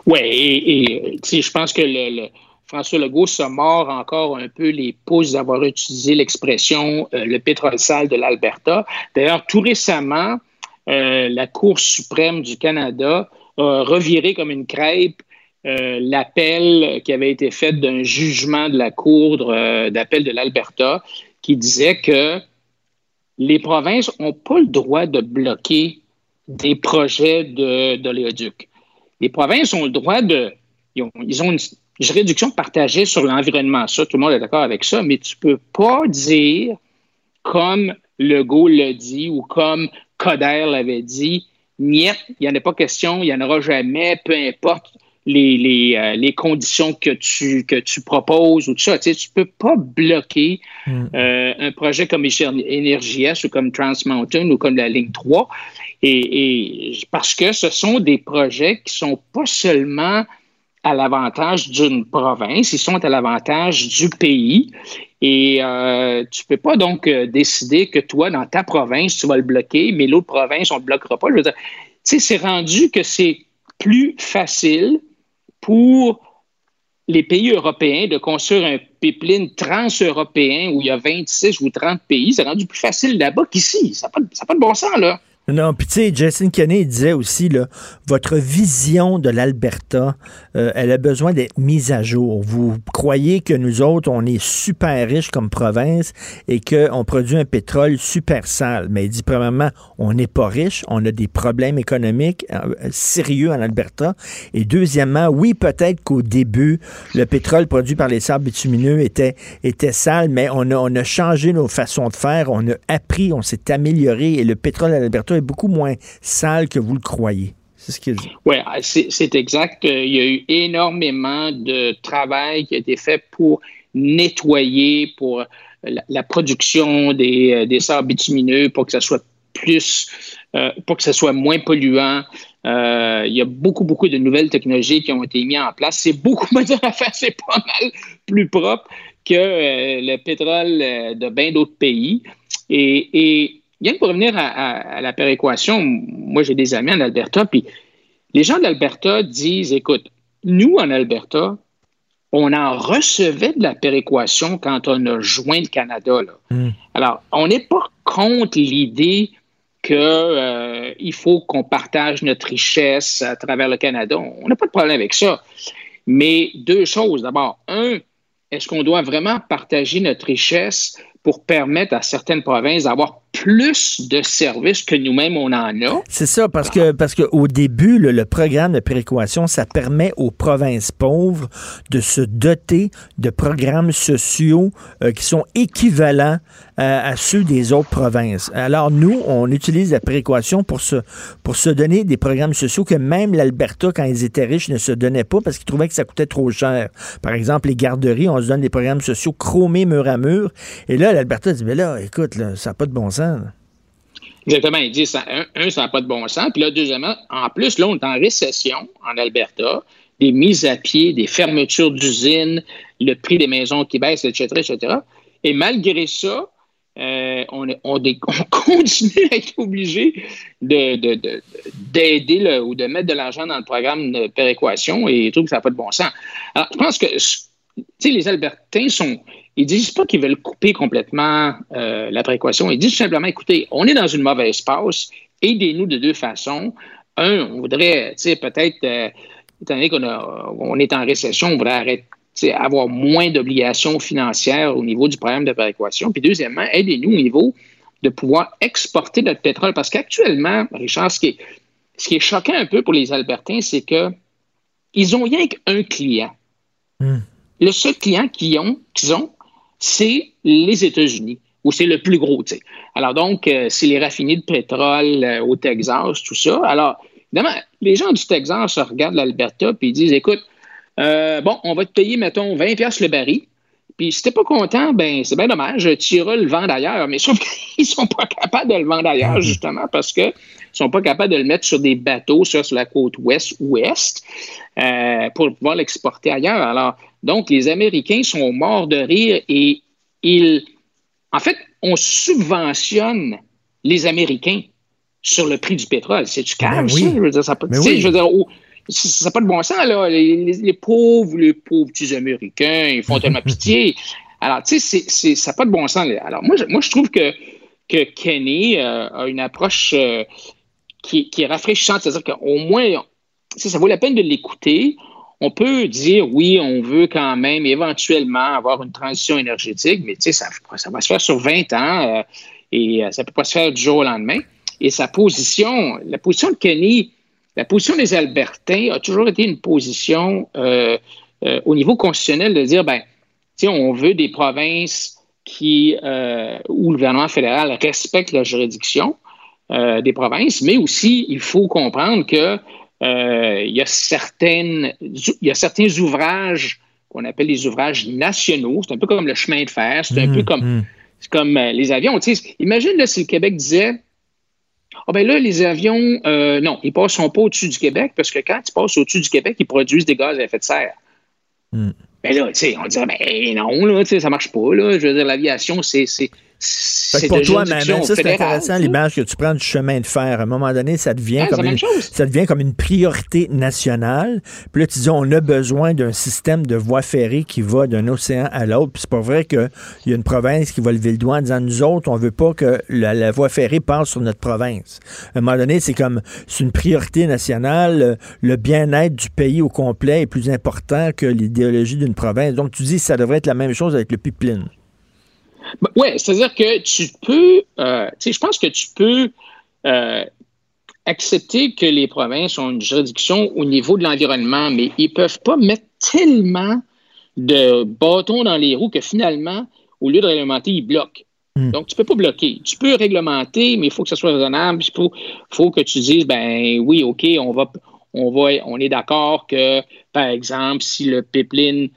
Oui, et, je pense que le, François Legault se mord encore un peu les pouces d'avoir utilisé l'expression euh, le pétrole sale de l'Alberta. D'ailleurs, tout récemment, euh, la Cour suprême du Canada a reviré comme une crêpe euh, l'appel qui avait été fait d'un jugement de la Cour euh, d'appel de l'Alberta qui disait que les provinces n'ont pas le droit de bloquer des projets d'oléoduc. Les provinces ont le droit de. Ils ont, une juridiction partagée sur l'environnement. Ça, tout le monde est d'accord avec ça, mais tu ne peux pas dire, comme Legault l'a dit ou comme Coder l'avait dit, niet, il n'y en a pas question, il n'y en aura jamais, peu importe les, les, euh, les conditions que tu, que tu proposes ou tout ça. Tu ne peux pas bloquer euh, un projet comme Energias ou comme Trans Mountain ou comme la ligne 3. Et, et parce que ce sont des projets qui sont pas seulement à l'avantage d'une province, ils sont à l'avantage du pays. Et euh, tu peux pas donc décider que toi, dans ta province, tu vas le bloquer, mais l'autre province, on ne le bloquera pas. Je veux dire, c'est rendu que c'est plus facile pour les pays européens de construire un pipeline trans-européen où il y a 26 ou 30 pays. C'est rendu plus facile là-bas qu'ici. Ça n'a pas, pas de bon sens, là. Non, puis tu sais, Jason Kenney disait aussi, là, votre vision de l'Alberta, euh, elle a besoin d'être mise à jour. Vous croyez que nous autres, on est super riches comme province et qu'on produit un pétrole super sale. Mais il dit, premièrement, on n'est pas riche, on a des problèmes économiques euh, sérieux en Alberta. Et deuxièmement, oui, peut-être qu'au début, le pétrole produit par les sables bitumineux était, était sale, mais on a, on a changé nos façons de faire, on a appris, on s'est amélioré et le pétrole à l'Alberta est beaucoup moins sale que vous le croyez. C'est ce qu'il dit. Oui, c'est exact. Il y a eu énormément de travail qui a été fait pour nettoyer, pour la, production des, euh, des sables bitumineux, pour que ça soit plus, euh, pour que ça soit moins polluant. Euh, il y a beaucoup, beaucoup de nouvelles technologies qui ont été mises en place. C'est beaucoup moins à faire, c'est pas mal plus propre que le pétrole de bien d'autres pays. Et Bien pour revenir à, à- à la péréquation, moi j'ai des amis en Alberta, puis les gens de l'Alberta disent, écoute, nous en Alberta, on en recevait de la péréquation quand on a joint le Canada. là. Alors, on n'est pas contre l'idée qu'il faut qu'on partage notre richesse à travers le Canada. On n'a pas de problème avec ça. Mais deux choses. D'abord, un, est-ce qu'on doit vraiment partager notre richesse pour permettre à certaines provinces d'avoir plus de services que nous-mêmes on en a? C'est ça, parce que parce qu'au début, le, le programme de péréquation, ça permet aux provinces pauvres de se doter de programmes sociaux euh, qui sont équivalents euh, à ceux des autres provinces. Alors nous, on utilise la péréquation pour se, pour se donner des programmes sociaux que même l'Alberta, quand ils étaient riches, ne se donnait pas parce qu'ils trouvaient que ça coûtait trop cher. Par exemple, les garderies, on se donne des programmes sociaux chromés mur à mur. Et là, l'Alberta dit, mais là, écoute, ça n'a pas de bon sens. Exactement. Ils disent, un, un, ça n'a pas de bon sens. Puis là, deuxièmement, en plus, là, on est en récession en Alberta, des mises à pied, des fermetures d'usines, le prix des maisons qui baisse, etc., etc. Et malgré ça, euh, on, on, continue à être obligé de- de- de- d'aider le- ou de mettre de l'argent dans le programme de péréquation et ils trouvent que ça n'a pas de bon sens. Alors, je pense que les Albertains sont. Ils disent pas qu'ils veulent couper complètement euh, la péréquation. Ils disent tout simplement écoutez, on est dans une mauvaise passe, aidez-nous de deux façons. Un, on voudrait, tu sais, peut-être, euh, étant donné qu'on on est en récession, on voudrait arrêter, avoir moins d'obligations financières au niveau du programme de péréquation. Puis deuxièmement, aidez-nous au niveau de pouvoir exporter notre pétrole. Parce qu'actuellement, Richard, ce qui, est, ce qui est choquant un peu pour les Albertains, c'est que ils ont rien qu'un client. Le seul client qu'ils ont, qu'ils ont, c'est les États-Unis, où c'est le plus gros. tu sais. Alors donc, euh, c'est les raffinés de pétrole euh, au Texas, tout ça. Alors, évidemment, les gens du Texas regardent l'Alberta et ils disent, écoute, euh, bon, on va te payer, mettons, 20 pièces le baril, Puis si t'es pas content, ben c'est bien dommage, tu iras le vendre ailleurs. Mais sauf qu'ils sont pas capables de le vendre ailleurs, justement, parce qu'ils sont pas capables de le mettre sur des bateaux, soit sur la côte ouest ou est, euh, pour pouvoir l'exporter ailleurs. Alors, donc, les Américains sont morts de rire et ils. En fait, on subventionne les Américains sur le prix du pétrole. C'est du calme, ça? Je veux dire, ça pas, Ben oui. je veux dire, ça n'a pas de bon sens, là. Les, pauvres, les pauvres petits Américains, ils font tellement pitié. Alors, tu sais, ça n'a pas de bon sens. Alors, moi, je, moi, je trouve que, que Kenny euh, a une approche euh, qui, est rafraîchissante. C'est-à-dire qu'au moins, ça vaut la peine de l'écouter. On peut dire, oui, on veut quand même éventuellement avoir une transition énergétique, mais tu sais, ça, va se faire sur 20 ans euh, et ça ne peut pas se faire du jour au lendemain. Et sa position, la position de Kenny, la position des Albertains a toujours été une position euh, euh, au niveau constitutionnel de dire, ben, tu sais, on veut des provinces qui, euh, où le gouvernement fédéral respecte la juridiction des provinces, mais aussi, il faut comprendre que il y a certaines, y a certains ouvrages qu'on appelle les ouvrages nationaux. C'est un peu comme le chemin de fer. C'est un Mmh, peu comme, c'est comme les avions. Tu sais, imagine là, si le Québec disait ah ben là, les avions, euh, non, ils ne passeront pas au-dessus du Québec parce que quand ils passent au-dessus du Québec, ils produisent des gaz à effet de serre. Hmm. Ben là, tu sais, on dirait, ben non, là, ça marche pas, là. Je veux dire, l'aviation, c'est. Fait que pour toi, ça, c'est intéressant, l'image que tu prends du chemin de fer. À un moment donné, ça devient, comme, une, ça devient comme une priorité nationale. Puis là, tu dis, on a besoin d'un système de voies ferrées qui va d'un océan à l'autre. Puis c'est pas vrai qu'il y a une province qui va lever le doigt en disant, nous autres, on veut pas que la, la voie ferrée passe sur notre province. À un moment donné, c'est comme, c'est une priorité nationale. Le bien-être du pays au complet est plus important que l'idéologie d'une province. Donc, tu dis, ça devrait être la même chose avec le pipeline. Oui, c'est-à-dire que tu peux, euh, tu sais, je pense que tu peux euh, accepter que les provinces ont une juridiction au niveau de l'environnement, mais ils ne peuvent pas mettre tellement de bâtons dans les roues que finalement, au lieu de réglementer, ils bloquent. Donc, tu ne peux pas bloquer. Tu peux réglementer, mais il faut que ce soit raisonnable. Il faut, faut que tu dises, ben oui, OK, on va, on va, on est d'accord que, par exemple, si le pipeline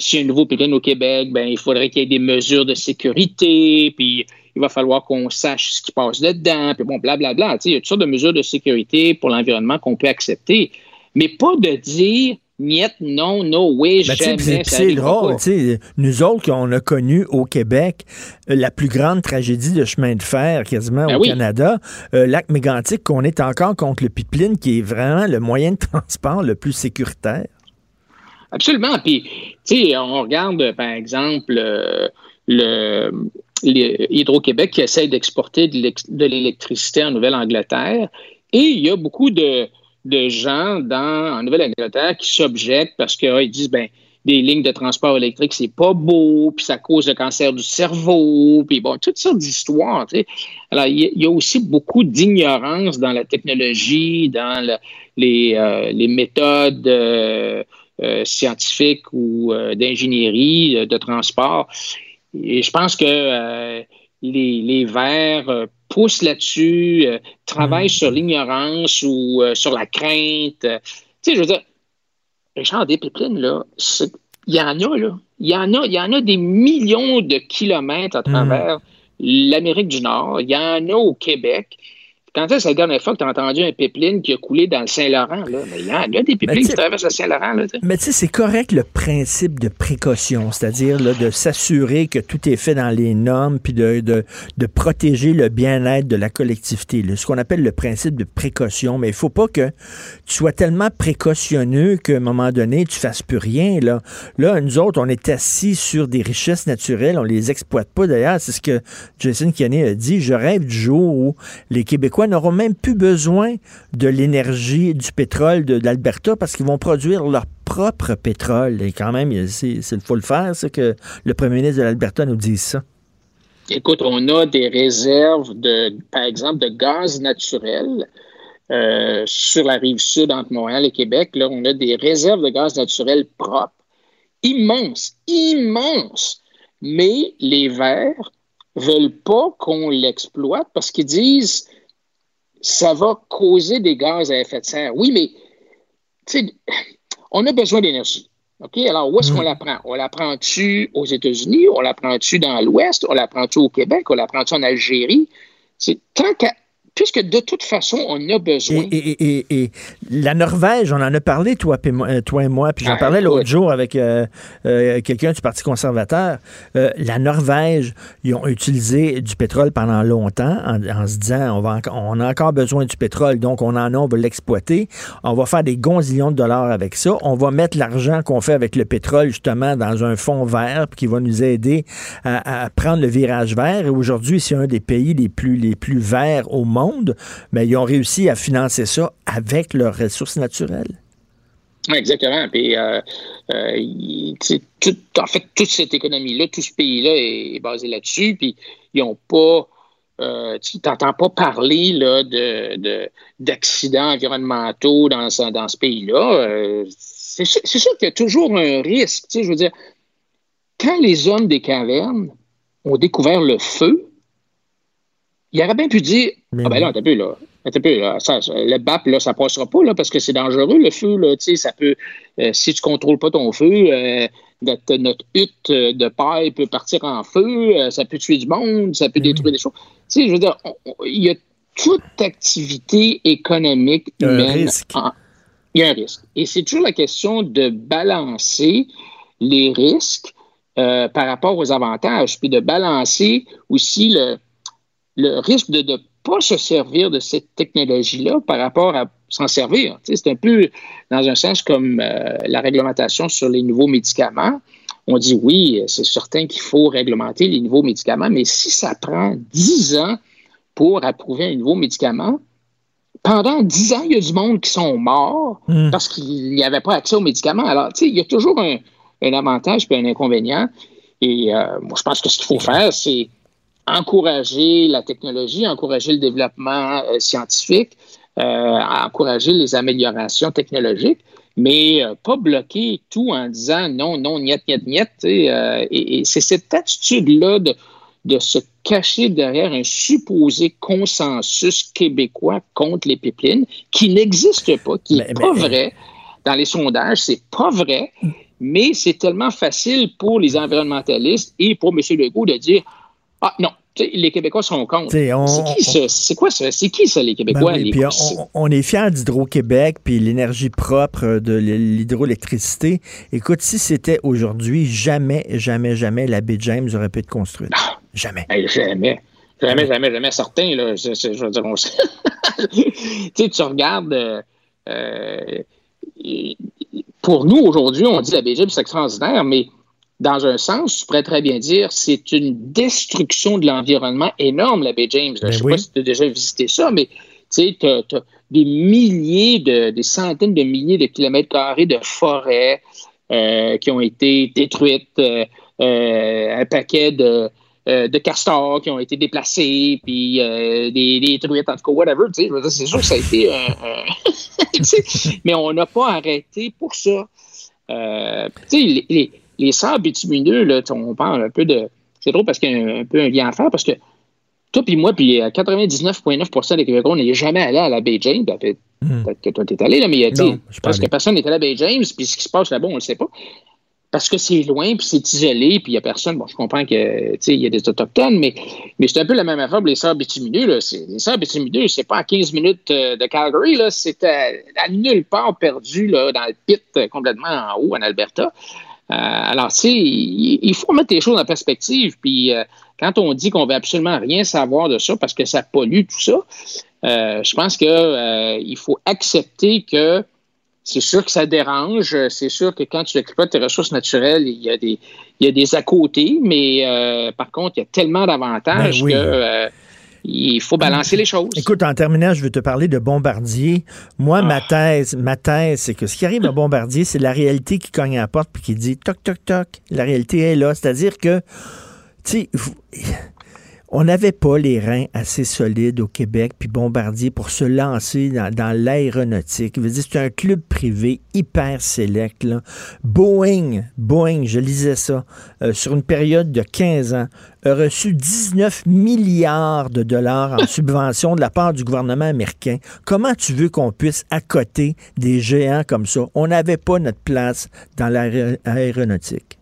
a un nouveau pipeline au Québec, ben, il faudrait qu'il y ait des mesures de sécurité, puis il va falloir qu'on sache ce qui passe dedans, puis bon, blablabla. Tu sais, il y a toutes sortes de mesures de sécurité pour l'environnement qu'on peut accepter, mais pas de dire niet, non, no way, Ben, jamais. c'est- drôle, pas. tu sais, nous autres, qu'on a connu au Québec euh, la plus grande tragédie de chemin de fer quasiment Ben au oui. Canada, euh, lac mégantic, qu'on est encore contre le pipeline, qui est vraiment le moyen de transport le plus sécuritaire. Absolument. Puis, tu sais, on regarde, par exemple, euh, Hydro-Québec qui essaie d'exporter de l'électricité en Nouvelle-Angleterre. Et il y a beaucoup de, de gens dans, en Nouvelle-Angleterre qui s'objectent parce qu'ils disent, ben, des lignes de transport électrique, c'est pas beau, puis ça cause le cancer du cerveau, puis bon, toutes sortes d'histoires. Alors, il y, a- aussi beaucoup d'ignorance dans la technologie, dans le- les, euh, les méthodes euh, euh, scientifiques ou euh, d'ingénierie, euh, de transport. Et je pense que les, les Verts poussent là-dessus, euh, travaillent sur l'ignorance ou euh, sur la crainte. Euh, Tu sais, je veux dire, Richard, des pipelines, là, il y en a, là. Il y en a, il y en a des millions de kilomètres à travers l'Amérique du Nord. Il y en a au Québec. Quand est-ce la dernière fois que tu as entendu un pipeline qui a coulé dans le Saint-Laurent? Là? Mais il y en a des pipelines tu qui traversent le Saint-Laurent. Là. Mais tu sais, c'est correct le principe de précaution, c'est-à-dire là, de s'assurer que tout est fait dans les normes, puis de, de, de protéger le bien-être de la collectivité. là, ce qu'on appelle le principe de précaution. Mais il faut pas que tu sois tellement précautionneux qu'à un moment donné, tu fasses plus rien. Là, là nous autres, on est assis sur des richesses naturelles, on les exploite pas. D'ailleurs, c'est ce que Jason Kenney a dit. Je rêve du jour où les Québécois n'auront même plus besoin de l'énergie du pétrole de, d'Alberta parce qu'ils vont produire leur propre pétrole. Et quand même, il- c'est, c'est- faut le faire, ça, que le premier ministre de l'Alberta nous dise ça. Écoute, on a des réserves, de, par exemple, de gaz naturel euh, sur la rive sud entre Montréal et Québec. Là, on a des réserves de gaz naturel propres, immenses, immenses. Mais les Verts veulent pas qu'on l'exploite parce qu'ils disent ça va causer des gaz à effet de serre. Oui, mais tu sais, on a besoin d'énergie. OK? Alors, où est-ce qu'on la prend? On la prend-tu aux États-Unis? On la prend-tu dans l'Ouest? On la prend-tu au Québec? On la prend-tu en Algérie? C'est tant qu'à puisque de toute façon, on a besoin. Et, et- et- et la Norvège, on en a parlé, toi, euh, toi et moi, puis j'en Ah, parlais l'autre jour avec euh, euh, quelqu'un du Parti conservateur. Euh, la Norvège, ils ont utilisé du pétrole pendant longtemps en, en se disant on, va on a encore besoin du pétrole, donc on en a, on va l'exploiter. On va faire des gonzillions de dollars avec ça. On va mettre l'argent qu'on fait avec le pétrole, justement, dans un fonds vert puis qui va nous aider à, à prendre le virage vert. Et aujourd'hui, c'est un des pays les plus, les plus verts au monde. Mais ils ont réussi à financer ça avec leurs ressources naturelles. Exactement. Puis, euh, euh, en fait, toute cette économie-là, tout ce pays-là est, basé là-dessus. Puis, ils n'ont pas. euh, tu n'entends pas parler là, de, de- d'accidents environnementaux dans, ce- dans ce pays-là. C'est, sûr- qu'il y a toujours un risque. Je veux dire, quand les hommes des cavernes ont découvert le feu, il aurait bien pu dire Ah ben là, t'as peu, là. Peu, là. Ça, ça, le BAP, là, ça passera pas, là, parce que c'est dangereux, le feu, là. Tu sais, ça peut. euh, si tu contrôles pas ton feu, euh, notre, notre hutte euh, de paille peut partir en feu, euh, ça peut tuer du monde, ça peut détruire des choses. Tu sais, je veux dire, il y a toute activité économique humaine. il y a un risque. Et c'est toujours la question de balancer les risques par rapport aux avantages, puis de balancer aussi le, le risque de ne pas se servir de cette technologie-là par rapport à s'en servir. Tu sais, c'est un peu, dans un sens, comme euh, la réglementation sur les nouveaux médicaments. On dit oui, c'est certain qu'il faut réglementer les nouveaux médicaments, mais si ça prend 10 ans pour approuver un nouveau médicament, pendant 10 ans, il y a du monde qui sont morts parce qu'il n'y avait pas accès aux médicaments. Alors, tu sais, il y a toujours un, un avantage et un inconvénient. Et euh, moi, je pense que ce qu'il faut faire, c'est encourager la technologie, encourager le développement euh, scientifique, euh, encourager les améliorations technologiques, mais euh, pas bloquer tout en disant non, non, niet, niet, niet. et et c'est cette attitude-là de, de se cacher derrière un supposé consensus québécois contre les pipelines qui n'existe pas, qui n'est pas vrai. Dans les sondages, c'est pas vrai, mais c'est tellement facile pour les environnementalistes et pour M. Legault de dire Ah non, les Québécois sont contre. On- C'est qui ça? C'est quoi ça? C'est qui ça, les Ben Québécois? oui, les puis Russes? on, on est fiers d'Hydro-Québec, puis l'énergie propre de l'hydroélectricité. Écoute, si c'était aujourd'hui, jamais, jamais, jamais la baie James aurait pu être construite. Jamais. Hey, jamais. Jamais, jamais, jamais certain. Là. Je, je- je veux dire, on sait- tu sais, tu regardes. euh, euh, pour nous, aujourd'hui, on dit la BGM, c'est extraordinaire, mais dans un sens, tu pourrais très bien dire c'est une destruction de l'environnement énorme, la baie James. Ben je ne sais oui. pas si tu as déjà visité ça, mais tu as, des milliers, de, des centaines de milliers de kilomètres carrés de forêts euh, qui ont été détruites, euh, euh, un paquet de, de castors qui ont été déplacés, puis des, des truites, en tout cas, whatever. tu sais, je C'est sûr que ça a été tu sais, mais on n'a pas arrêté pour ça. Tu sais, les, les, les sables bitumineux, là, on parle un peu de. C'est drôle parce qu'il y a un, un peu un lien à faire parce que toi puis moi, puis euh, 99,9% des Québécois, on n'est jamais allé à la Baie James. Ben, Peut-être peut-être que toi, tu es allé, là, mais je suis pas parce que personne n'est allé à la Baie James, puis ce qui se passe là-bas, on ne le sait pas. Parce que c'est loin, puis c'est isolé, puis il n'y a personne. Bon, je comprends que, il y a des Autochtones, mais, mais c'est un peu la même affaire pour les sables bitumineux. Là. C'est- Les sables bitumineux, c'est pas à 15 minutes euh, de Calgary, là. C'est à, à nulle part perdu, là, dans le pit, euh, complètement en haut, en Alberta. Euh, alors, tu sais, il, faut mettre les choses en perspective. Puis, euh, quand on dit qu'on veut absolument rien savoir de ça parce que ça pollue tout ça, euh, je pense que euh, il faut accepter que c'est sûr que ça dérange. C'est sûr que quand tu de tes ressources naturelles, il y a des, il y a des à côté, mais euh, par contre, il y a tellement d'avantages Ben oui. que euh, il faut balancer les choses. Écoute, en terminant, je veux te parler de Bombardier. Moi, ma thèse, ma thèse, c'est que ce qui arrive à Bombardier, c'est la réalité qui cogne à la porte puis qui dit toc, toc, toc. La réalité est là. C'est-à-dire que, tu sais, on n'avait pas les reins assez solides au Québec, puis Bombardier, pour se lancer dans, dans l'aéronautique. C'est un club privé hyper sélect. Là. Boeing, Boeing, je lisais ça, euh, sur une période de 15 ans, a reçu 19 milliards de dollars en subvention de la part du gouvernement américain. Comment tu veux qu'on puisse accoter des géants comme ça? On n'avait pas notre place dans l'aéronautique.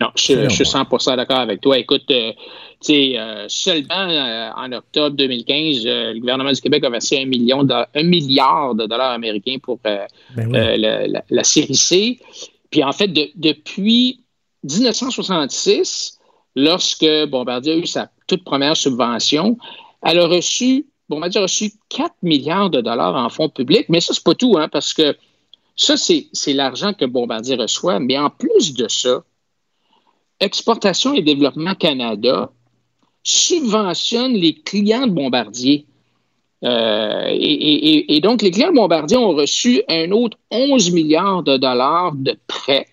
Non, je, je suis 100% d'accord avec toi. Écoute, euh, tu sais, euh, seulement euh, en octobre 2015, euh, le gouvernement du Québec a versé un, million de, un milliard de dollars américains pour euh, Ben oui. la, la- la série C. Puis en fait, de- depuis 1966, lorsque Bombardier a eu sa toute première subvention, elle a reçu, Bombardier a reçu 4 milliards de dollars en fonds publics. Mais ça, c'est pas tout, hein, parce que ça, c'est l'argent que Bombardier reçoit. Mais en plus de ça, Exportation et Développement Canada subventionne les clients de Bombardier. Euh, et, donc, les clients de Bombardier ont reçu un autre 11 milliards de dollars de prêts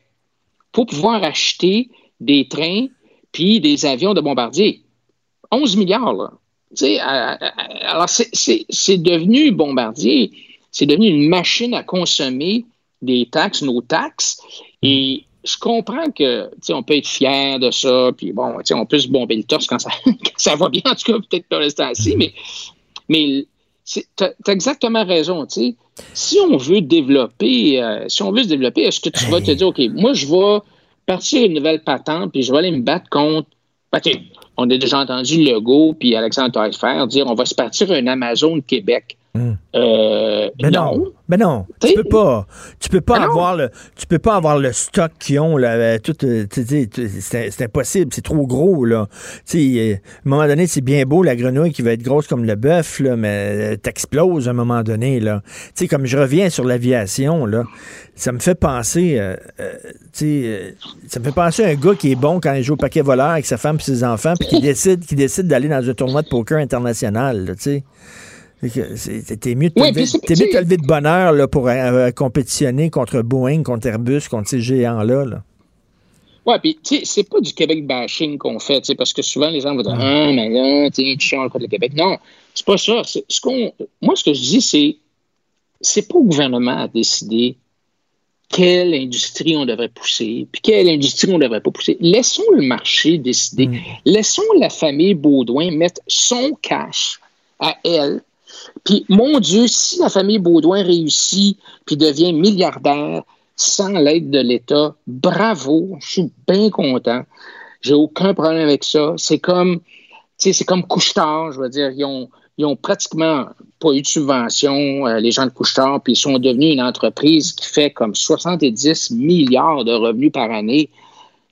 pour pouvoir acheter des trains puis des avions de Bombardier. 11 milliards, là. Alors, c'est devenu Bombardier, c'est devenu une machine à consommer des taxes, nos taxes. Et je comprends que, on peut être fier de ça, puis bon, on peut se bomber le torse quand ça, quand ça va bien, en tout cas, peut-être pour l'instant-ci, mais, mais tu as exactement raison, tu sais. Si on veut développer, euh, si on veut se développer, est-ce que tu vas te dire, OK, moi, je vais partir une nouvelle patente, puis je vais aller me battre contre. Ben, on a déjà entendu Legault puis Alexandre Taillefer dire on va se partir un Amazon Québec. Euh, Ben non. Ben non. Tu peux pas. Tu peux pas avoir le. Tu peux pas avoir le stock qu'ils ont là. euh, Tout, euh, c'est impossible. C'est trop gros là. Euh, à un moment donné, c'est bien beau la grenouille qui va être grosse comme le bœuf là, mais t'exploses à un moment donné là. Tu comme je reviens sur l'aviation là, ça me fait penser. euh, euh, tu euh, ça me fait penser à un gars qui est bon quand il joue au paquet voleur avec sa femme et ses enfants, puis qui décide, qui décide d'aller dans un tournoi de poker international. Tu sais. T'es mieux de te lever- mieux de te c'est- lever de bonne heure là, pour euh, compétitionner contre Boeing, contre Airbus, contre ces géants-là. là. Ouais, puis tu sais, c'est pas du Québec bashing qu'on fait, tu sais, parce que souvent les gens vont dire Ah, mais là, tu sais, tu changes contre le Québec. Non, c'est pas ça. Ce qu'on, moi, ce que je dis, c'est c'est pas au gouvernement à décider quelle industrie on devrait pousser, puis quelle industrie on devrait pas pousser. Laissons le marché décider. Laissons la famille Baudouin mettre son cash à elle. Puis, mon Dieu, si la famille Baudouin réussit puis devient milliardaire sans l'aide de l'État, bravo, je suis bien content. J'ai aucun problème avec ça. C'est comme, c'est comme Couche-Tard, je veux dire, ils ont pratiquement pas eu de subvention, euh, les gens de Couche-Tard, puis ils sont devenus une entreprise qui fait comme 70 milliards de revenus par année.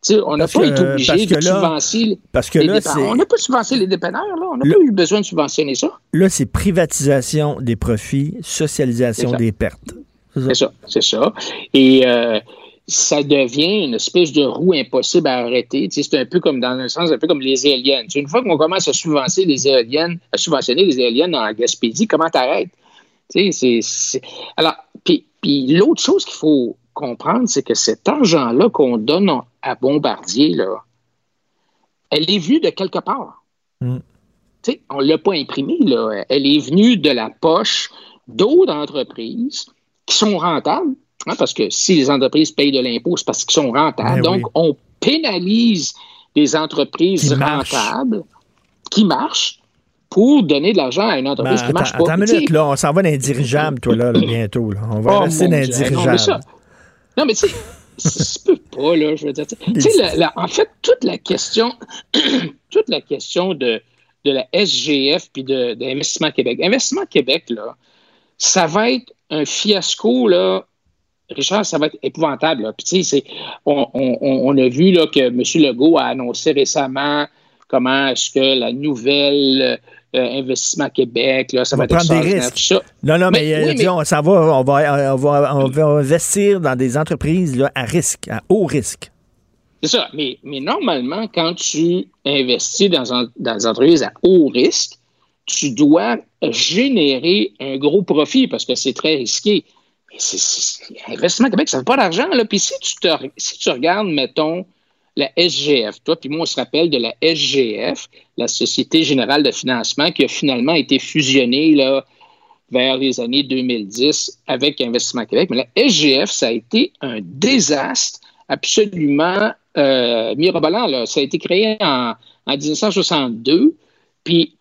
On n'a pas été obligé parce de subventionner parce que les là, On n'a pas subventionné les dépanneurs, là. On n'a pas eu besoin de subventionner ça. Là, c'est privatisation des profits, socialisation des pertes. C'est ça, c'est ça. Et euh, ça devient une espèce de roue impossible à arrêter. C'est un peu comme, dans un sens, un peu comme les éoliennes. Une fois qu'on commence à subventionner les éoliennes, à subventionner les éoliennes en Gaspésie, comment t'arrêtes? C'est, Alors, puis l'autre chose qu'il faut comprendre, c'est que cet argent-là qu'on donne à Bombardier, là, elle est venue de quelque part. Mm. On ne l'a pas imprimée, là. Elle est venue de la poche d'autres entreprises qui sont rentables, hein, parce que si les entreprises payent de l'impôt, c'est parce qu'ils sont rentables. Ben oui. Donc, on pénalise des entreprises Qui marchent. rentables qui marchent pour donner de l'argent à une Ben, entreprise qui attends, marche pas. attends une minute, là, on s'en va dans les dirigeables, toi, là, là, bientôt. Là. On va Oh, rester dans les dirigeables. Non, mais tu sais, ça peut pas, là, je veux dire. Tu sais, en fait, toute la question, toute la question de, de la SGF puis de, d'Investissement Québec. Investissement Québec, là, ça va être un fiasco, là. Richard, ça va être épouvantable. Là. Puis, c'est- on, on- a vu là, que M. Legault a annoncé récemment comment est-ce que la nouvelle Investissement Québec, là, ça On va va être prendre des risques. tout ça. Non, non, mais, Mais- euh, oui, mais- on s'en va, on va, on va, on va investir dans des entreprises là, à risque, à haut risque. C'est ça. Mais, mais normalement, quand tu investis dans, un- dans des entreprises à haut risque, tu dois générer un gros profit parce que c'est très risqué. Mais c'est, c'est- Investissement Québec, ça ne fait pas d'argent. Là. Puis si tu, te, si tu regardes, mettons, la SGF. Toi puis moi, on se rappelle de la SGF, la Société générale de financement, qui a finalement été fusionnée là, vers les années 2010 avec Investissement Québec. Mais la SGF, ça a été un désastre absolument euh, mirobolant. Ça a été créé en, en 1962. Puis,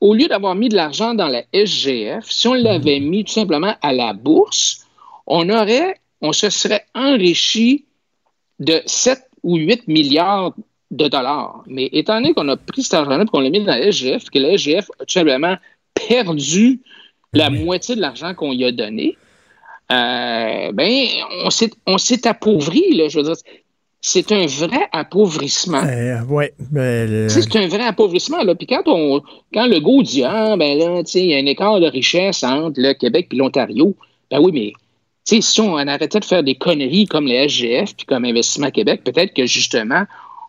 au lieu d'avoir mis de l'argent dans la SGF, si on l'avait mis tout simplement à la bourse, on aurait, on se serait enrichi de 7 ou 8 milliards de dollars. Mais étant donné qu'on a pris cet argent-là et qu'on l'a mis dans la SGF, que la SGF a tout simplement perdu la moitié de l'argent qu'on y a donné, euh, ben, on s'est, appauvri, là, je veux dire. C'est un vrai appauvrissement. Euh, ouais, ben, le- C'est un vrai appauvrissement. Là. Puis quand, on, quand le go dit Ah, ben là, il y a un écart de richesse entre le Québec et l'Ontario, ben oui, mais si on arrêtait de faire des conneries comme les SGF puis comme Investissement Québec, peut-être que justement,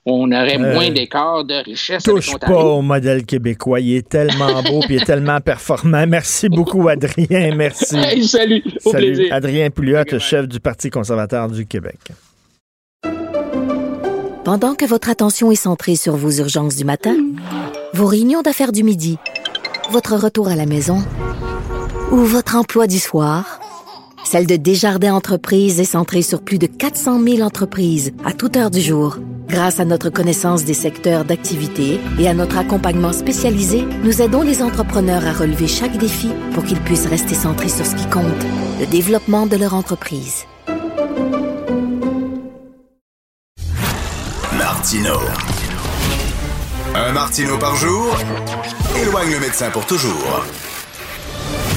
on aurait Euh, moins d'écart de richesse Touche pas au modèle québécois. Il est tellement beau puis il est tellement performant. Merci beaucoup, Adrien. Merci. Hey, salut. Au Salut. plaisir. Adrien Pouliot, chef du Parti conservateur du Québec. Pendant que votre attention est centrée sur vos urgences du matin, vos réunions d'affaires du midi, votre retour à la maison ou votre emploi du soir, celle de Desjardins Entreprises est centrée sur plus de 400 000 entreprises à toute heure du jour. Grâce à notre connaissance des secteurs d'activité et à notre accompagnement spécialisé, nous aidons les entrepreneurs à relever chaque défi pour qu'ils puissent rester centrés sur ce qui compte, le développement de leur entreprise. Martino. Un Martino par jour? Éloigne le médecin pour toujours.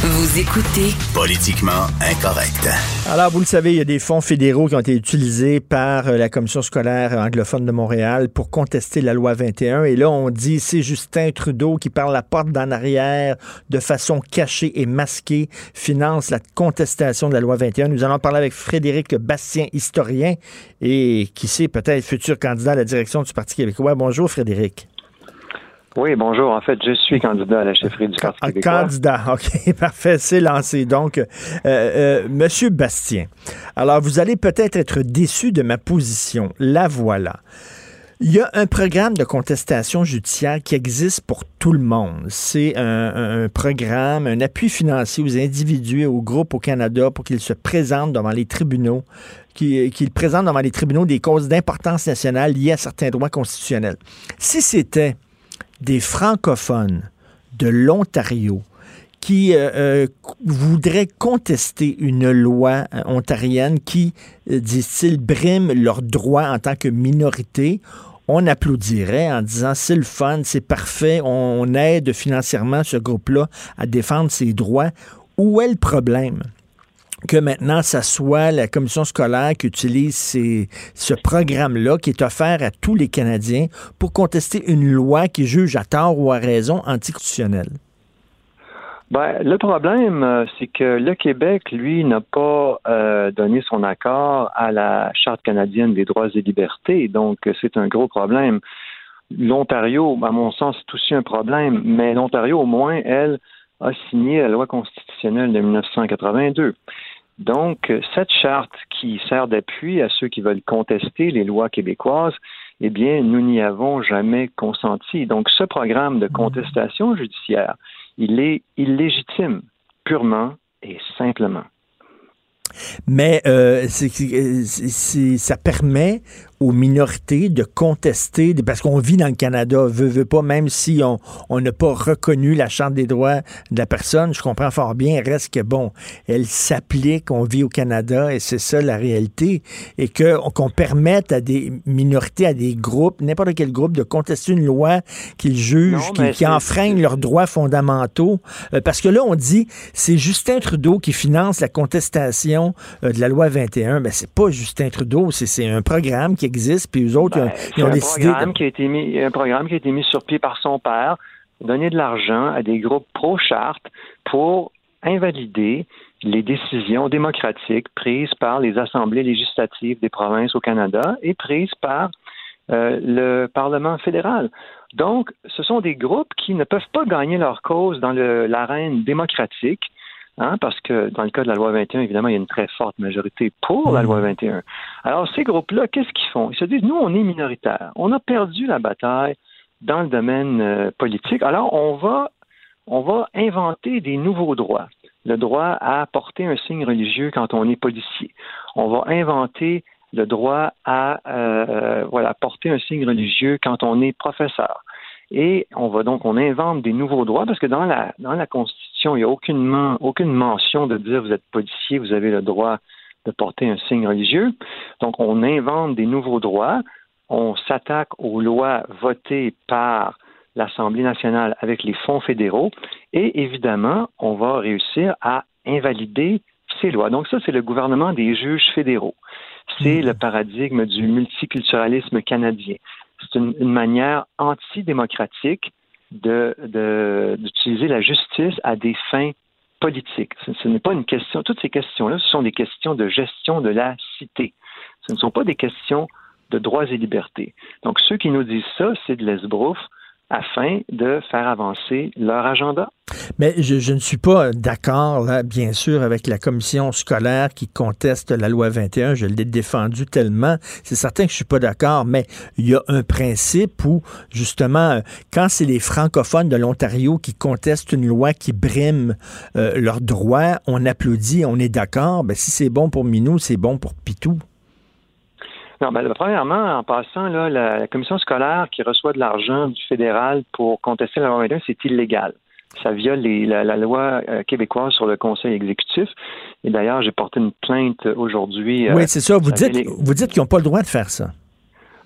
Vous écoutez Politiquement incorrect. Alors, vous le savez, il y a des fonds fédéraux qui ont été utilisés par euh, la Commission scolaire anglophone de Montréal pour contester la loi 21. Et là, on dit c'est Justin Trudeau qui, par la porte d'en arrière, de façon cachée et masquée, finance la contestation de la loi 21. Nous allons parler avec Frédéric Bastien, historien, et qui sait, peut-être futur candidat à la direction du Parti québécois. Bonjour, Frédéric. Oui, bonjour. En fait, je suis candidat à la chefferie du Parti québécois. candidat, OK, parfait, c'est lancé. Donc, euh, euh, Monsieur Bastien, alors vous allez peut-être être déçu de ma position. La voilà. Il y a un programme de contestation judiciaire qui existe pour tout le monde. C'est un, programme, un appui financier aux individus et aux groupes au Canada pour qu'ils se présentent devant les tribunaux, qui- qu'ils présentent devant les tribunaux des causes d'importance nationale liées à certains droits constitutionnels. Si c'était des francophones de l'Ontario qui euh, euh, voudraient contester une loi euh, ontarienne qui, disent-ils, brime leurs droits en tant que minorité, on applaudirait en disant c'est le fun, c'est parfait, on aide financièrement ce groupe-là à défendre ses droits. Où est le problème? Que maintenant, ça soit la commission scolaire qui utilise ce programme-là qui est offert à tous les Canadiens pour contester une loi qui juge à tort ou à raison anticonstitutionnelle. Ben, le problème, euh, c'est que le Québec, lui, n'a pas euh, donné son accord à la Charte canadienne des droits et libertés. Donc, c'est un gros problème. L'Ontario, à mon sens, c'est aussi un problème, mais l'Ontario, au moins, elle, a signé la loi constitutionnelle de 1982. Donc, euh, cette charte qui sert d'appui à ceux qui veulent contester les lois québécoises, eh bien, nous n'y avons jamais consenti. Donc, ce programme de contestation judiciaire, il est illégitime, purement et simplement. Mais euh, ça permet aux minorités de contester, parce qu'on vit dans le Canada, veut, veut pas, même si on on n'a pas reconnu la Charte des droits de la personne, je comprends fort bien, reste que, bon, elle s'applique, on vit au Canada, et c'est ça la réalité, et qu'on permette à des minorités, à des groupes, n'importe quel groupe, de contester une loi qu'ils jugent, qui, qui enfreignent leurs droits fondamentaux, Euh, parce que là, on dit, c'est Justin Trudeau qui finance la contestation euh, de la loi 21, mais c'est pas Justin Trudeau, c'est un programme qui existe, puis eux autres, ils ont- ils C'est ont un décidé... de- qui a été mis, un programme qui a été mis sur pied par son père, donner de l'argent à des groupes pro-charte pour invalider les décisions démocratiques prises par les assemblées législatives des provinces au Canada et prises par euh, le Parlement fédéral. Donc, ce sont des groupes qui ne peuvent pas gagner leur cause dans l'arène démocratique Hein, parce que dans le cas de la loi 21, évidemment, il y a une très forte majorité pour la loi 21. Alors, ces groupes-là, qu'est-ce qu'ils font? Ils se disent, nous, on est minoritaire. On a perdu la bataille dans le domaine euh, politique. Alors, on va, on va inventer des nouveaux droits. Le droit à porter un signe religieux quand on est policier. On va inventer le droit à euh, voilà porter un signe religieux quand on est professeur. Et on va donc on invente des nouveaux droits parce que dans la dans la Constitution, il n'y a aucunement aucune mention de dire vous êtes policier, vous avez le droit de porter un signe religieux. Donc on invente des nouveaux droits, on s'attaque aux lois votées par l'Assemblée nationale avec les fonds fédéraux et évidemment, on va réussir à invalider ces lois. Donc ça, c'est le gouvernement des juges fédéraux. C'est le paradigme du multiculturalisme canadien. C'est une, manière antidémocratique d'utiliser la justice à des fins politiques. Ce, ce n'est pas une question, toutes ces questions-là, ce sont des questions de gestion de la cité. Ce ne sont pas des questions de droits et libertés. Donc, ceux qui nous disent ça, c'est de l'esbrouf afin de faire avancer leur agenda. Mais je, ne suis pas d'accord, bien sûr, avec la commission scolaire qui conteste la loi 21. Je l'ai défendu tellement. C'est certain que je suis pas d'accord, mais il y a un principe où, justement, quand c'est les francophones de l'Ontario qui contestent une loi qui brime euh, leurs droits, on applaudit, on est d'accord. Ben, si c'est bon pour Minou, c'est bon pour Pitou. Non, ben, premièrement, en passant, là, la, commission scolaire qui reçoit de l'argent du fédéral pour contester la loi 21, c'est illégal. Ça viole la, loi euh, québécoise sur le conseil exécutif. Et d'ailleurs, j'ai porté une plainte aujourd'hui. Euh, oui, c'est ça. Vous dites, vous dites qu'ils n'ont pas le droit de faire ça.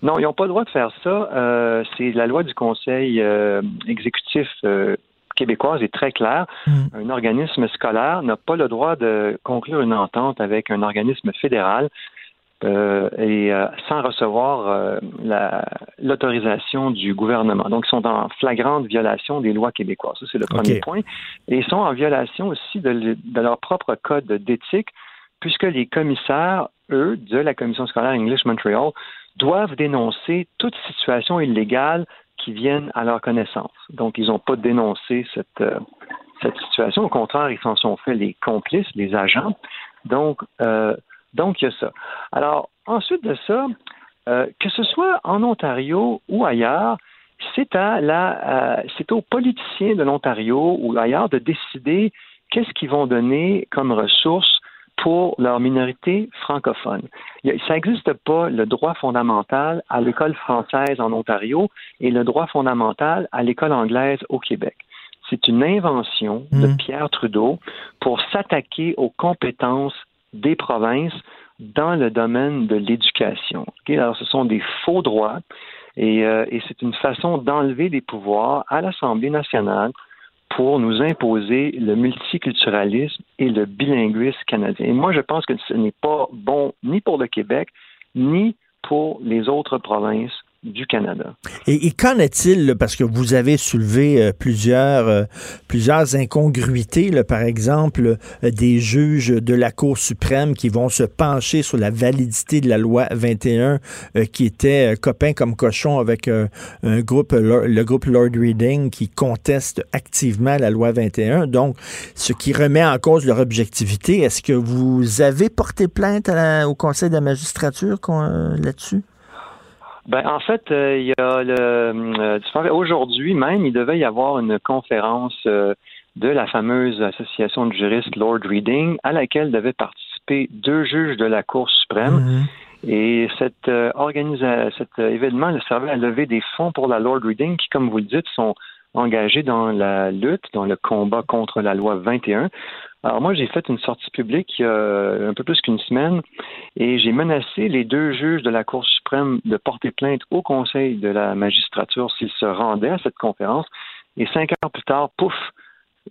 Non, ils n'ont pas le droit de faire ça. Euh, c'est la loi du conseil exécutif québécoise est très claire. Hmm. Un organisme scolaire n'a pas le droit de conclure une entente avec un organisme fédéral euh, et euh, sans recevoir euh, l'autorisation du gouvernement. Donc, ils sont en flagrante violation des lois québécoises. Ça, c'est le premier point. Et ils sont en violation aussi de, leur propre code d'éthique, puisque les commissaires, eux, de la Commission scolaire English Montreal, doivent dénoncer toute situation illégale qui vienne à leur connaissance. Donc, ils n'ont pas dénoncé cette, cette situation. Au contraire, ils s'en sont fait les complices, les agents. Donc, euh, donc, il y a ça. Alors, ensuite de ça, euh, que ce soit en Ontario ou ailleurs, c'est à la, euh, c'est aux politiciens de l'Ontario ou ailleurs de décider qu'est-ce qu'ils vont donner comme ressources pour leur minorité francophone. Ça n'existe pas le droit fondamental à l'école française en Ontario et le droit fondamental à l'école anglaise au Québec. C'est une invention de mmh. Pierre Trudeau pour s'attaquer aux compétences des provinces dans le domaine de l'éducation. Alors, ce sont des faux droits et, euh, et c'est une façon d'enlever des pouvoirs à l'Assemblée nationale pour nous imposer le multiculturalisme et le bilinguisme canadien. Et moi, je pense que ce n'est pas bon ni pour le Québec, ni pour les autres provinces du Canada. Et, qu'en est-il, parce que vous avez soulevé euh, plusieurs, euh, plusieurs incongruités, par exemple, euh, des juges de la Cour suprême qui vont se pencher sur la validité de la loi 21, qui était copain comme cochon avec un groupe, le groupe Lord Reading, qui conteste activement la loi 21. Donc, ce qui remet en cause leur objectivité. Est-ce que vous avez porté plainte au Conseil de la magistrature là-dessus? Ben, en fait, euh, il y a le euh, aujourd'hui même, il devait y avoir une conférence euh, de la fameuse association de juristes Lord Reading à laquelle devaient participer deux juges de la Cour suprême. Mm-hmm. Et cette organisation, cet événement le servait à lever des fonds pour la Lord Reading qui, comme vous le dites, sont engagés dans la lutte, dans le combat contre la loi 21. Alors moi, j'ai fait une sortie publique il y a un peu plus qu'une semaine et j'ai menacé les deux juges de la Cour suprême de porter plainte au Conseil de la magistrature s'ils se rendaient à cette conférence. Et cinq heures plus tard, pouf,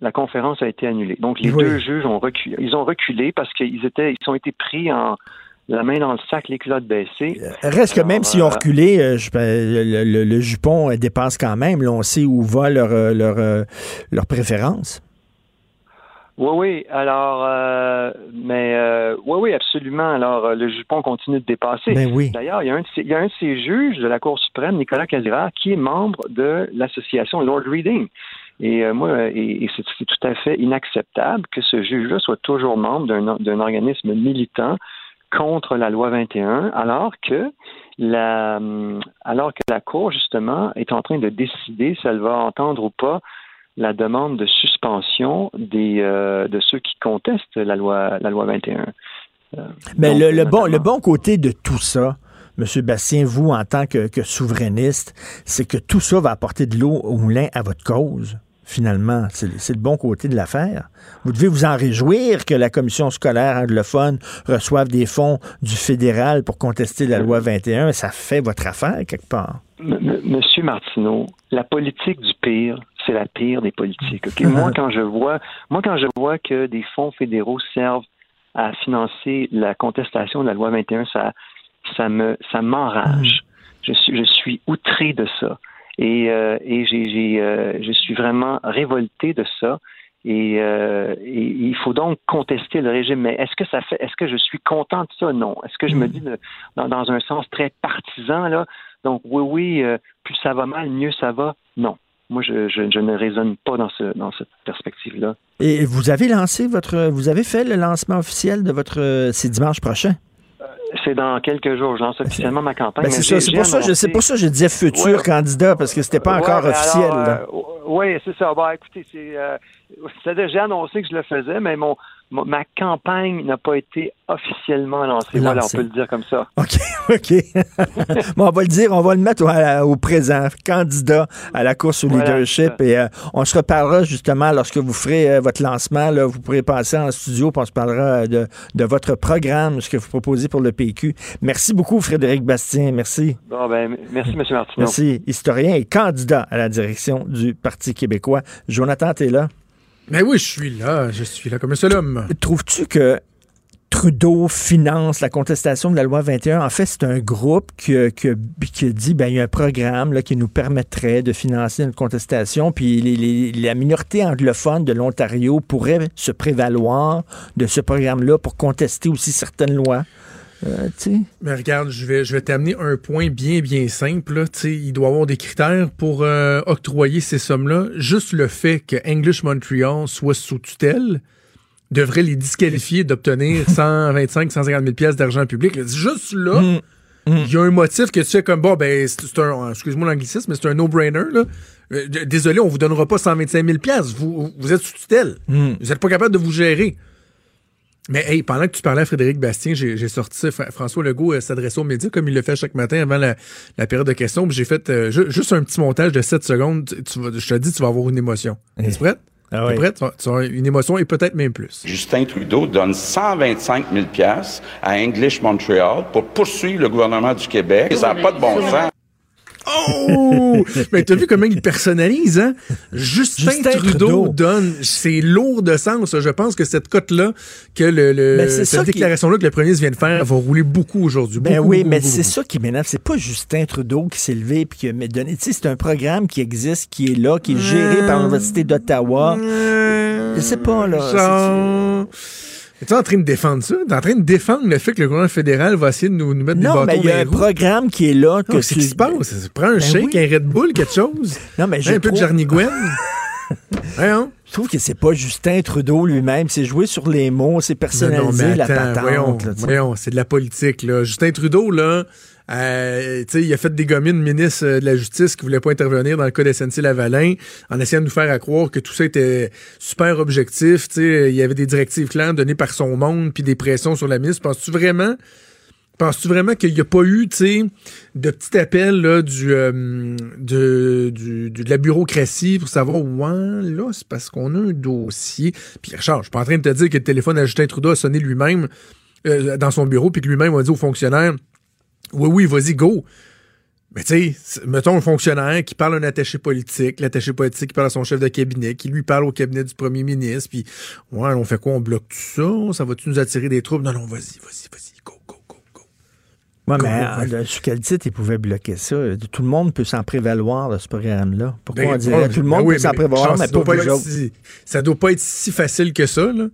la conférence a été annulée. Donc les deux juges ont reculé. Ils ont reculé parce qu'ils étaient, ils ont été pris en la main dans le sac, les culottes baissées. Reste que même s'ils ont euh, reculé, euh, le, jupon dépasse quand même. Là, on sait où va leur, euh, leur, leur préférence. Oui, oui. Alors, euh, mais euh, oui, oui, absolument. Alors, euh, le jupon continue de dépasser. Ben oui. D'ailleurs, il, il, y a un de ces juges de la Cour suprême, Nicolas Calera, qui est membre de l'association Lord Reading. Et moi, et, et c'est tout à fait inacceptable que ce juge-là soit toujours membre d'un d'un organisme militant contre la loi 21, alors que la, hum, alors que la Cour, justement, est en train de décider si elle va entendre ou pas la demande de suspension des, euh, de ceux qui contestent la loi, la loi 21. Euh, Mais donc, le, le bon, le bon côté de tout ça, M. Bastien, vous, en tant que, que souverainiste, c'est que tout ça va apporter de l'eau au moulin à votre cause, finalement. C'est le bon côté de l'affaire. Vous devez vous en réjouir que la commission scolaire anglophone reçoive des fonds du fédéral pour contester la loi 21. Ça fait votre affaire, quelque part. M- M- Monsieur Martineau, la politique du pire, c'est la pire des politiques. moi, quand je vois, moi, quand je vois que des fonds fédéraux servent à financer la contestation de la loi 21, ça, ça me, ça m'enrage. Je suis, je suis outré de ça. Et, euh, et euh, je suis vraiment révolté de ça. Et, euh, et il faut donc contester le régime. Mais est-ce que ça fait, est-ce que je suis content de ça? Non. Est-ce que je me dis de- dans, dans un sens très partisan là? Donc oui, oui, plus ça va mal, mieux ça va? Non. Moi, je, je, je ne raisonne pas dans, ce, dans cette perspective-là. Et vous avez lancé votre. Vous avez fait le lancement officiel de votre. C'est dimanche prochain. C'est dans quelques jours. Je lance officiellement ma campagne. Ben, c'est ça, pour ça, je- annoncé- c'est pour ça que je disais futur Ouais. candidat, parce que c'était pas encore Ouais, ben officiel. euh, oui, c'est ça. Bon, écoutez, c'est, euh, j'ai annoncé que je le faisais, mais mon- ma campagne n'a pas été officiellement lancée. Voilà, on peut le dire comme ça. OK, OK. bon, on va le dire, on va le mettre au, au présent, candidat à la course au Voilà, leadership. Et euh, on se reparlera justement lorsque vous ferez euh, votre lancement. Là, vous pourrez passer en studio, puis on se parlera euh, de, de votre programme, ce que vous proposez pour le PQ. Merci beaucoup, Frédéric Bastien. Merci. Bon, ben, merci, M. Martineau. Merci. Historien et candidat à la direction du Parti québécois. Jonathan, t'es là? Mais oui, je suis là. Je suis là comme un seul homme. Trouves-tu que Trudeau finance la contestation de la loi 21. En fait, c'est un groupe qui, qui dit ben, il y a un programme qui nous permettrait de financer une contestation, puis la minorité anglophone de l'Ontario pourrait se prévaloir de ce programme-là pour contester aussi certaines lois. Euh. Mais regarde, je vais, je vais t'amener un point bien, bien simple. là. Il doit y avoir des critères pour euh, octroyer ces sommes-là. Juste le fait que English Montreal soit sous tutelle devrait les disqualifier d'obtenir 125, 150 000 pièces d'argent public. Là, Juste là, il y a un motif que tu sais comme, bon, ben, c'est un, excuse-moi l'anglicisme, mais c'est un no-brainer. là. Euh, Désolé, on vous donnera pas 125 000 pièces. Vous, vous êtes sous tutelle. Vous n'êtes pas capable de vous gérer. Mais hey, pendant que tu parlais à Frédéric Bastien, j'ai j'ai sorti François Legault euh, s'adressait aux médias comme il le fait chaque matin avant la, la période de questions. Puis J'ai fait euh, ju- juste un petit montage de 7 secondes. Tu- tu vas- je te dis, tu vas avoir une émotion. Es-tu prête? Ah oui. prête? Tu vas- tu vas avoir une émotion et peut-être même plus. Justin Trudeau donne 125 000 piastres à English Montreal pour poursuivre le gouvernement du Québec. Ça n'a pas de bon sens. Oh! Mais t'as vu comment il personnalise, hein? Justin, Justin Trudeau, Trudeau. donne, c'est lourd de sens. Je pense que cette cote-là, que le, le- Ben, cette déclaration-là que le premier ministre vient de faire va rouler beaucoup aujourd'hui. Ben Beaucoup, oui, beaucoup, mais c'est ça qui m'énerve. C'est pas Justin Trudeau qui s'est levé et qui a donné. Tu sais, c'est un programme qui existe, qui est là, qui est géré par l'Université d'Ottawa. Je sais pas, là. Es-tu en train de défendre ça? T'es en train de défendre le fait que le gouvernement fédéral va essayer de nous, nous mettre des Non, bâtons mais il y a un roues? programme qui est là. Que c'est tu- qui se passe? Prends un Ben shake, oui. un Red Bull, quelque chose. Non, mais je un peu de Jarniguen. Voyons. Je trouve que c'est pas Justin Trudeau lui-même. C'est joué sur les mots, c'est personnalisé Non, non, mais la attends, patente. voyons, voyons, c'est de la politique. Là. Justin Trudeau, là, euh, il a fait des gomines ministre euh, de la Justice qui voulait pas intervenir dans le cas d'SNC-Lavalin en essayant de nous faire à croire que tout ça était super objectif. Il y avait des directives claires données par son monde puis des pressions sur la ministre. Penses-tu vraiment... Penses-tu vraiment qu'il n'y a pas eu, de petits appels là, du, euh, de, du- du- de la bureaucratie pour savoir, ouais, là, c'est parce qu'on a un dossier. Puis Richard, je suis pas en train de te dire que le téléphone à Justin Trudeau a sonné lui-même euh, dans son bureau, puis que lui-même a dit aux fonctionnaires, oui, oui, vas-y, go. Mais tu sais, mettons un fonctionnaire qui parle à un attaché politique, l'attaché politique qui parle à son chef de cabinet, qui lui parle au cabinet du premier ministre, puis ouais, on fait quoi, on bloque tout ça, ça va-tu nous attirer des troubles? Non, non, vas-y, vas-y, vas-y. Ouais, Go, mais go, euh, le- sous quel titre il pouvait bloquer ça? Tout le monde peut s'en prévaloir de ce programme-là. Pourquoi Ben, on dirait ouais, tout le ben monde oui, peut s'en mais prévaloir, mais ça doit pas si- Ça doit pas être si facile que ça, là.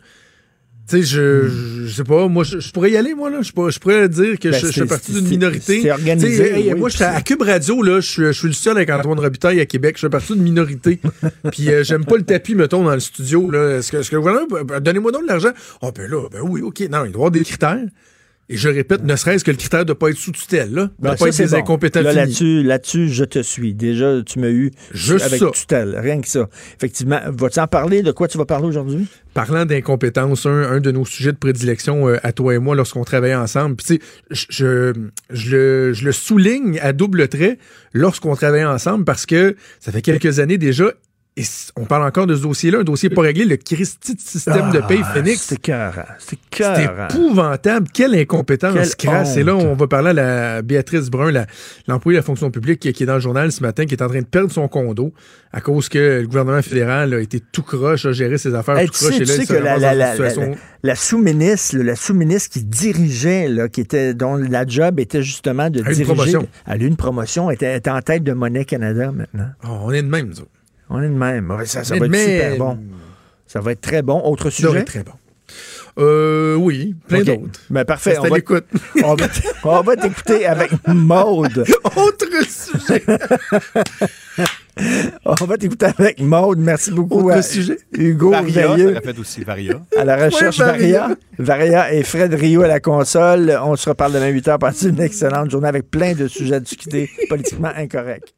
Tu sais, je, je, je sais pas, moi, je, je pourrais y aller, moi, là. Je pourrais, je pourrais dire que Ben, je, je fais partie d'une minorité. c'est organisé, hey, oui, moi, puis j'étais à Cube Radio, là. Je suis, je suis le seul avec Antoine Robitaille à Québec. Je fais partie d'une minorité. Puis euh, j'aime pas le tapis, mettons, dans le studio, là. Est-ce que, est-ce que le gouvernement, ben, donnez-moi donc de l'argent. Oh, ben là, ben oui, OK. Non, il doit y avoir des critères. Et je répète, ne serait-ce que le critère de pas être sous tutelle, là. De Ben, pas ça, être c'est des bon. incompétents Là, là-dessus, là-dessus, je te suis. Déjà, tu m'as eu Juste avec ça. tutelle, rien que ça. Effectivement, vas-tu en parler? De quoi tu vas parler aujourd'hui? Parlant d'incompétence, un, un de nos sujets de prédilection euh, à toi et moi lorsqu'on travaillait ensemble, puis tu sais, je, je, je le, je le souligne à double trait lorsqu'on travaillait ensemble parce que ça fait quelques années déjà, et on parle encore de ce dossier-là, un dossier pas réglé, le Christi de système de paye Ah, Phoenix. C'est cœur. C'est épouvantable. Quelle incompétence Quelle crasse. Et là, on va parler à la Béatrice Brun, l'employée de la fonction publique qui, qui est dans le journal ce matin, qui est en train de perdre son condo à cause que le gouvernement fédéral a été tout croche, a géré ses affaires Hey, tout tu croche. sais, et tu sais se que la, situation- sous-ministre, la sous-ministre qui dirigeait, là, qui était, dont la job était justement de Elle une diriger. promotion. Elle a eu une promotion, était, était en tête de Monnaie Canada maintenant. Oh, on est de même, nous autres. On est de même. Ouais, Ça, ça va être super bon. Ça va être très bon. Autre Ça sujet? va être très bon. Euh, oui, plein d'autres. Ben, parfait. On à va, l'écoute. on va, on va t'écouter avec Maude. Autre sujet. On va t'écouter avec Maude. Merci beaucoup Autre à sujet. Hugo Varia, Veilleux. aussi Varia. À la recherche Ouais, Varia. Varia. Et Fred Rio à la console. On se reparle demain 8 h. Passez une excellente journée avec plein de sujets à discuter politiquement incorrects.